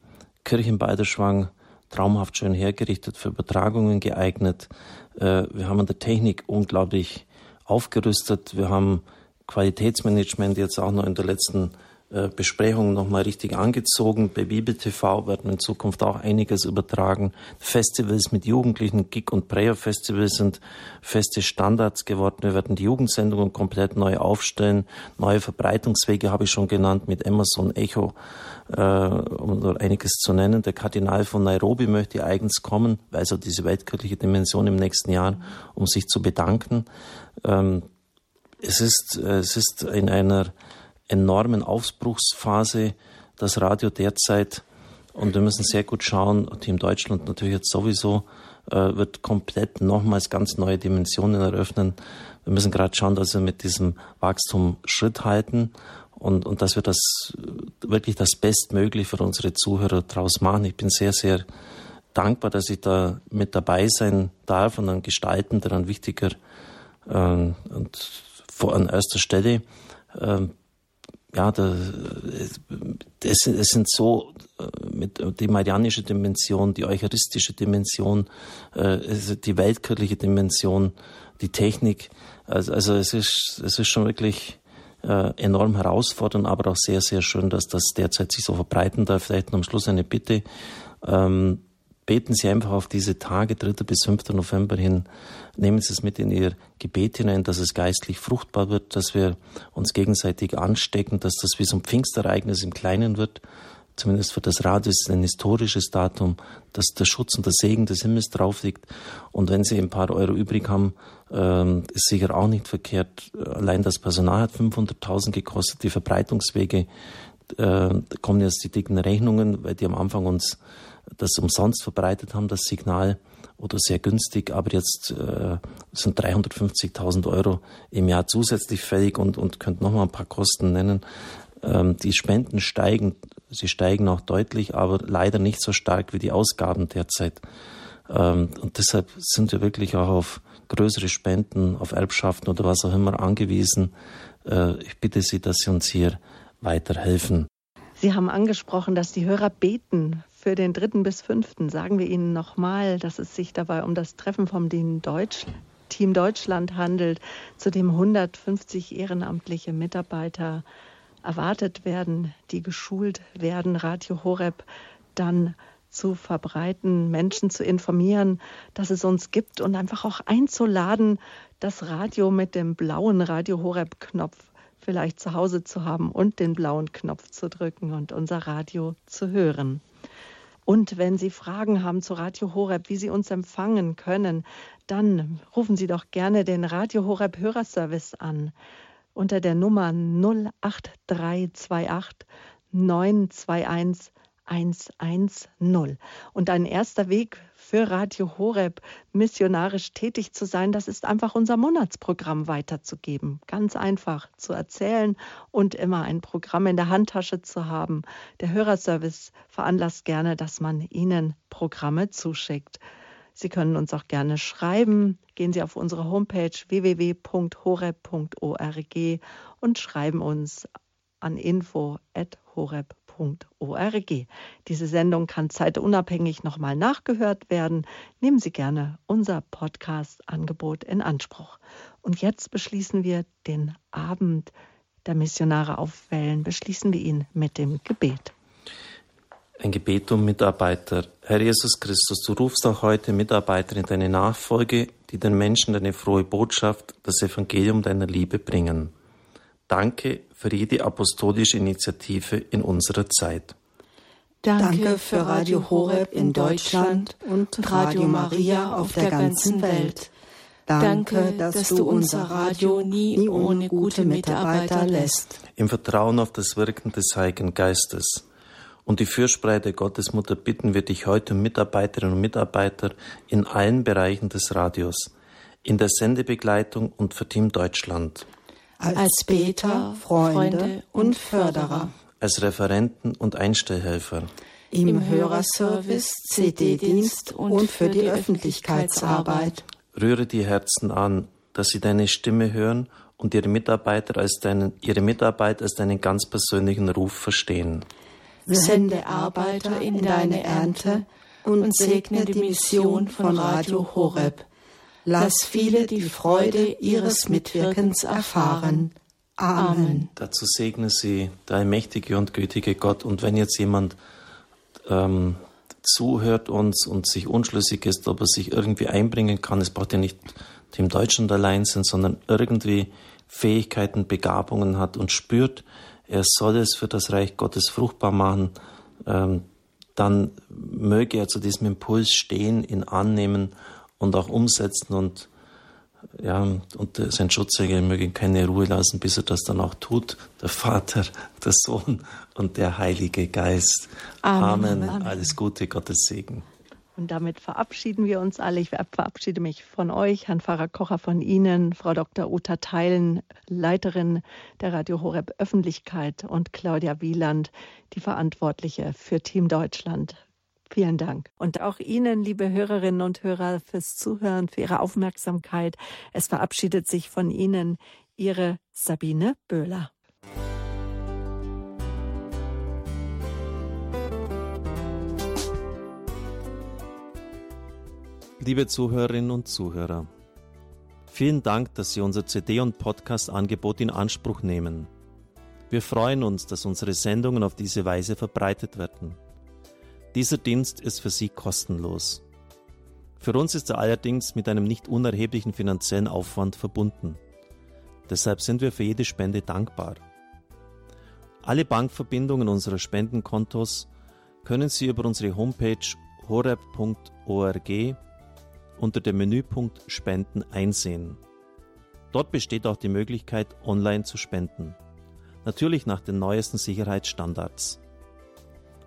Kirche in Beiderschwang traumhaft schön hergerichtet, für Übertragungen geeignet. Äh, wir haben an der Technik unglaublich aufgerüstet. Wir haben Qualitätsmanagement jetzt auch noch in der letzten äh, Besprechungen nochmal richtig angezogen. Bei Bibel TV werden in Zukunft auch einiges übertragen. Festivals mit Jugendlichen, Gig- und Prayer-Festivals sind feste Standards geworden. Wir werden die Jugendsendungen komplett neu aufstellen. Neue Verbreitungswege habe ich schon genannt mit Amazon Echo, äh, um einiges zu nennen. Der Kardinal von Nairobi möchte eigens kommen, weil so diese weltkirchliche Dimension im nächsten Jahr, um sich zu bedanken. Ähm, es ist, äh, es ist in einer enormen Aufbruchsphase das Radio derzeit. Und wir müssen sehr gut schauen, Team Deutschland natürlich jetzt sowieso, äh, wird komplett nochmals ganz neue Dimensionen eröffnen. Wir müssen gerade schauen, dass wir mit diesem Wachstum Schritt halten und, und dass wir das wirklich das Bestmögliche für unsere Zuhörer daraus machen. Ich bin sehr, sehr dankbar, dass ich da mit dabei sein darf und an Gestalten daran wichtiger äh, und vor, an erster Stelle. Äh, ja, da, es, es sind so äh, mit die marianische Dimension, die eucharistische Dimension, äh, die weltkirchliche Dimension, die Technik. Also, also es ist es ist schon wirklich äh, enorm herausfordernd, aber auch sehr sehr schön, dass das derzeit sich so verbreiten darf. Vielleicht noch am Schluss eine Bitte. Ähm, beten Sie einfach auf diese Tage, 3. bis 5. November hin, nehmen Sie es mit in Ihr Gebet hinein, dass es geistlich fruchtbar wird, dass wir uns gegenseitig anstecken, dass das wie so ein Pfingstereignis im Kleinen wird, zumindest für das Radio ist es ein historisches Datum, dass der Schutz und der Segen des Himmels drauf liegt. Und wenn Sie ein paar Euro übrig haben, ähm, ist sicher auch nicht verkehrt. Allein das Personal hat 500.000 gekostet, die Verbreitungswege, äh, da kommen jetzt die dicken Rechnungen, weil die am Anfang uns das umsonst verbreitet haben, das Signal oder sehr günstig, aber jetzt äh, sind 350.000 Euro im Jahr zusätzlich fällig und, und könnt noch mal ein paar Kosten nennen. Ähm, die Spenden steigen, sie steigen auch deutlich, aber leider nicht so stark wie die Ausgaben derzeit. Ähm, und deshalb sind wir wirklich auch auf größere Spenden, auf Erbschaften oder was auch immer angewiesen. Äh, ich bitte Sie, dass Sie uns hier weiterhelfen. Sie haben angesprochen, dass die Hörer beten für den dritten bis fünften. Sagen wir Ihnen nochmal, dass es sich dabei um das Treffen vom Team Deutschland handelt, zu dem 150 ehrenamtliche Mitarbeiter erwartet werden, die geschult werden, Radio Horeb dann zu verbreiten, Menschen zu informieren, dass es uns gibt und einfach auch einzuladen, das Radio mit dem blauen Radio Horeb Knopf vielleicht zu Hause zu haben und den blauen Knopf zu drücken und unser Radio zu hören. Und wenn Sie Fragen haben zu Radio Horeb, wie Sie uns empfangen können, dann rufen Sie doch gerne den Radio Horeb Hörerservice an. Unter der Nummer 08328 921 110. Und ein erster Weg für Radio Horeb missionarisch tätig zu sein, das ist einfach unser Monatsprogramm weiterzugeben. Ganz einfach zu erzählen und immer ein Programm in der Handtasche zu haben. Der Hörerservice veranlasst gerne, dass man Ihnen Programme zuschickt. Sie können uns auch gerne schreiben. Gehen Sie auf unsere Homepage www.horeb.org und schreiben uns an info.horeb.org. Diese Sendung kann zeitunabhängig nochmal nachgehört werden. Nehmen Sie gerne unser Podcast-Angebot in Anspruch. Und jetzt beschließen wir den Abend der Missionare auf Wellen, beschließen wir ihn mit dem Gebet. Ein Gebet um Mitarbeiter. Herr Jesus Christus, du rufst auch heute Mitarbeiter in deine Nachfolge, die den Menschen deine frohe Botschaft, das Evangelium deiner Liebe bringen. Danke für jede apostolische Initiative in unserer Zeit. Danke für Radio Horeb in Deutschland und Radio Maria auf der ganzen Welt. Danke, dass du unser Radio nie ohne gute Mitarbeiter lässt. Im Vertrauen auf das Wirken des Heiligen Geistes und die Fürsprache der Gottesmutter bitten wir dich heute um Mitarbeiterinnen und Mitarbeiter in allen Bereichen des Radios, in der Sendebegleitung und für Team Deutschland. Als Beter, Freunde und Förderer. Als Referenten und Einstellhelfer. Im Hörerservice, CD-Dienst und für die Öffentlichkeitsarbeit. Rühre die Herzen an, dass sie deine Stimme hören und ihre Mitarbeiter als deinen, ihre Mitarbeit als deinen ganz persönlichen Ruf verstehen sende Arbeiter in deine Ernte und segne die Mission von Radio Horeb. Lass viele die Freude ihres Mitwirkens erfahren. Amen. Dazu segne sie, der mächtige und gütige Gott. Und wenn jetzt jemand ähm, zuhört uns und sich unschlüssig ist, ob er sich irgendwie einbringen kann, es braucht ja nicht dem Deutschen allein sein, sondern irgendwie Fähigkeiten, Begabungen hat und spürt, er soll es für das Reich Gottes fruchtbar machen, ähm, dann möge er zu diesem Impuls stehen, ihn annehmen und auch umsetzen und ja, und sein Schutzengel möge ihn keine Ruhe lassen, bis er das dann auch tut. Der Vater, der Sohn und der Heilige Geist. Amen. Amen. Amen. Alles Gute, Gottes Segen. Und damit verabschieden wir uns alle. Ich verabschiede mich von euch, Herrn Pfarrer Kocher von Ihnen, Frau Dr. Uta Theilen, Leiterin der Radio Horeb Öffentlichkeit und Claudia Wieland, die Verantwortliche für Team Deutschland. Vielen Dank. Und auch Ihnen, liebe Hörerinnen und Hörer, fürs Zuhören, für Ihre Aufmerksamkeit. Es verabschiedet sich von Ihnen Ihre Sabine Böhler. Liebe Zuhörerinnen und Zuhörer, vielen Dank, dass Sie unser CD- und Podcast-Angebot in Anspruch nehmen. Wir freuen uns, dass unsere Sendungen auf diese Weise verbreitet werden. Dieser Dienst ist für Sie kostenlos. Für uns ist er allerdings mit einem nicht unerheblichen finanziellen Aufwand verbunden. Deshalb sind wir für jede Spende dankbar. Alle Bankverbindungen unserer Spendenkontos können Sie über unsere Homepage horeb.org unter dem Menüpunkt Spenden einsehen. Dort besteht auch die Möglichkeit, online zu spenden. Natürlich nach den neuesten Sicherheitsstandards.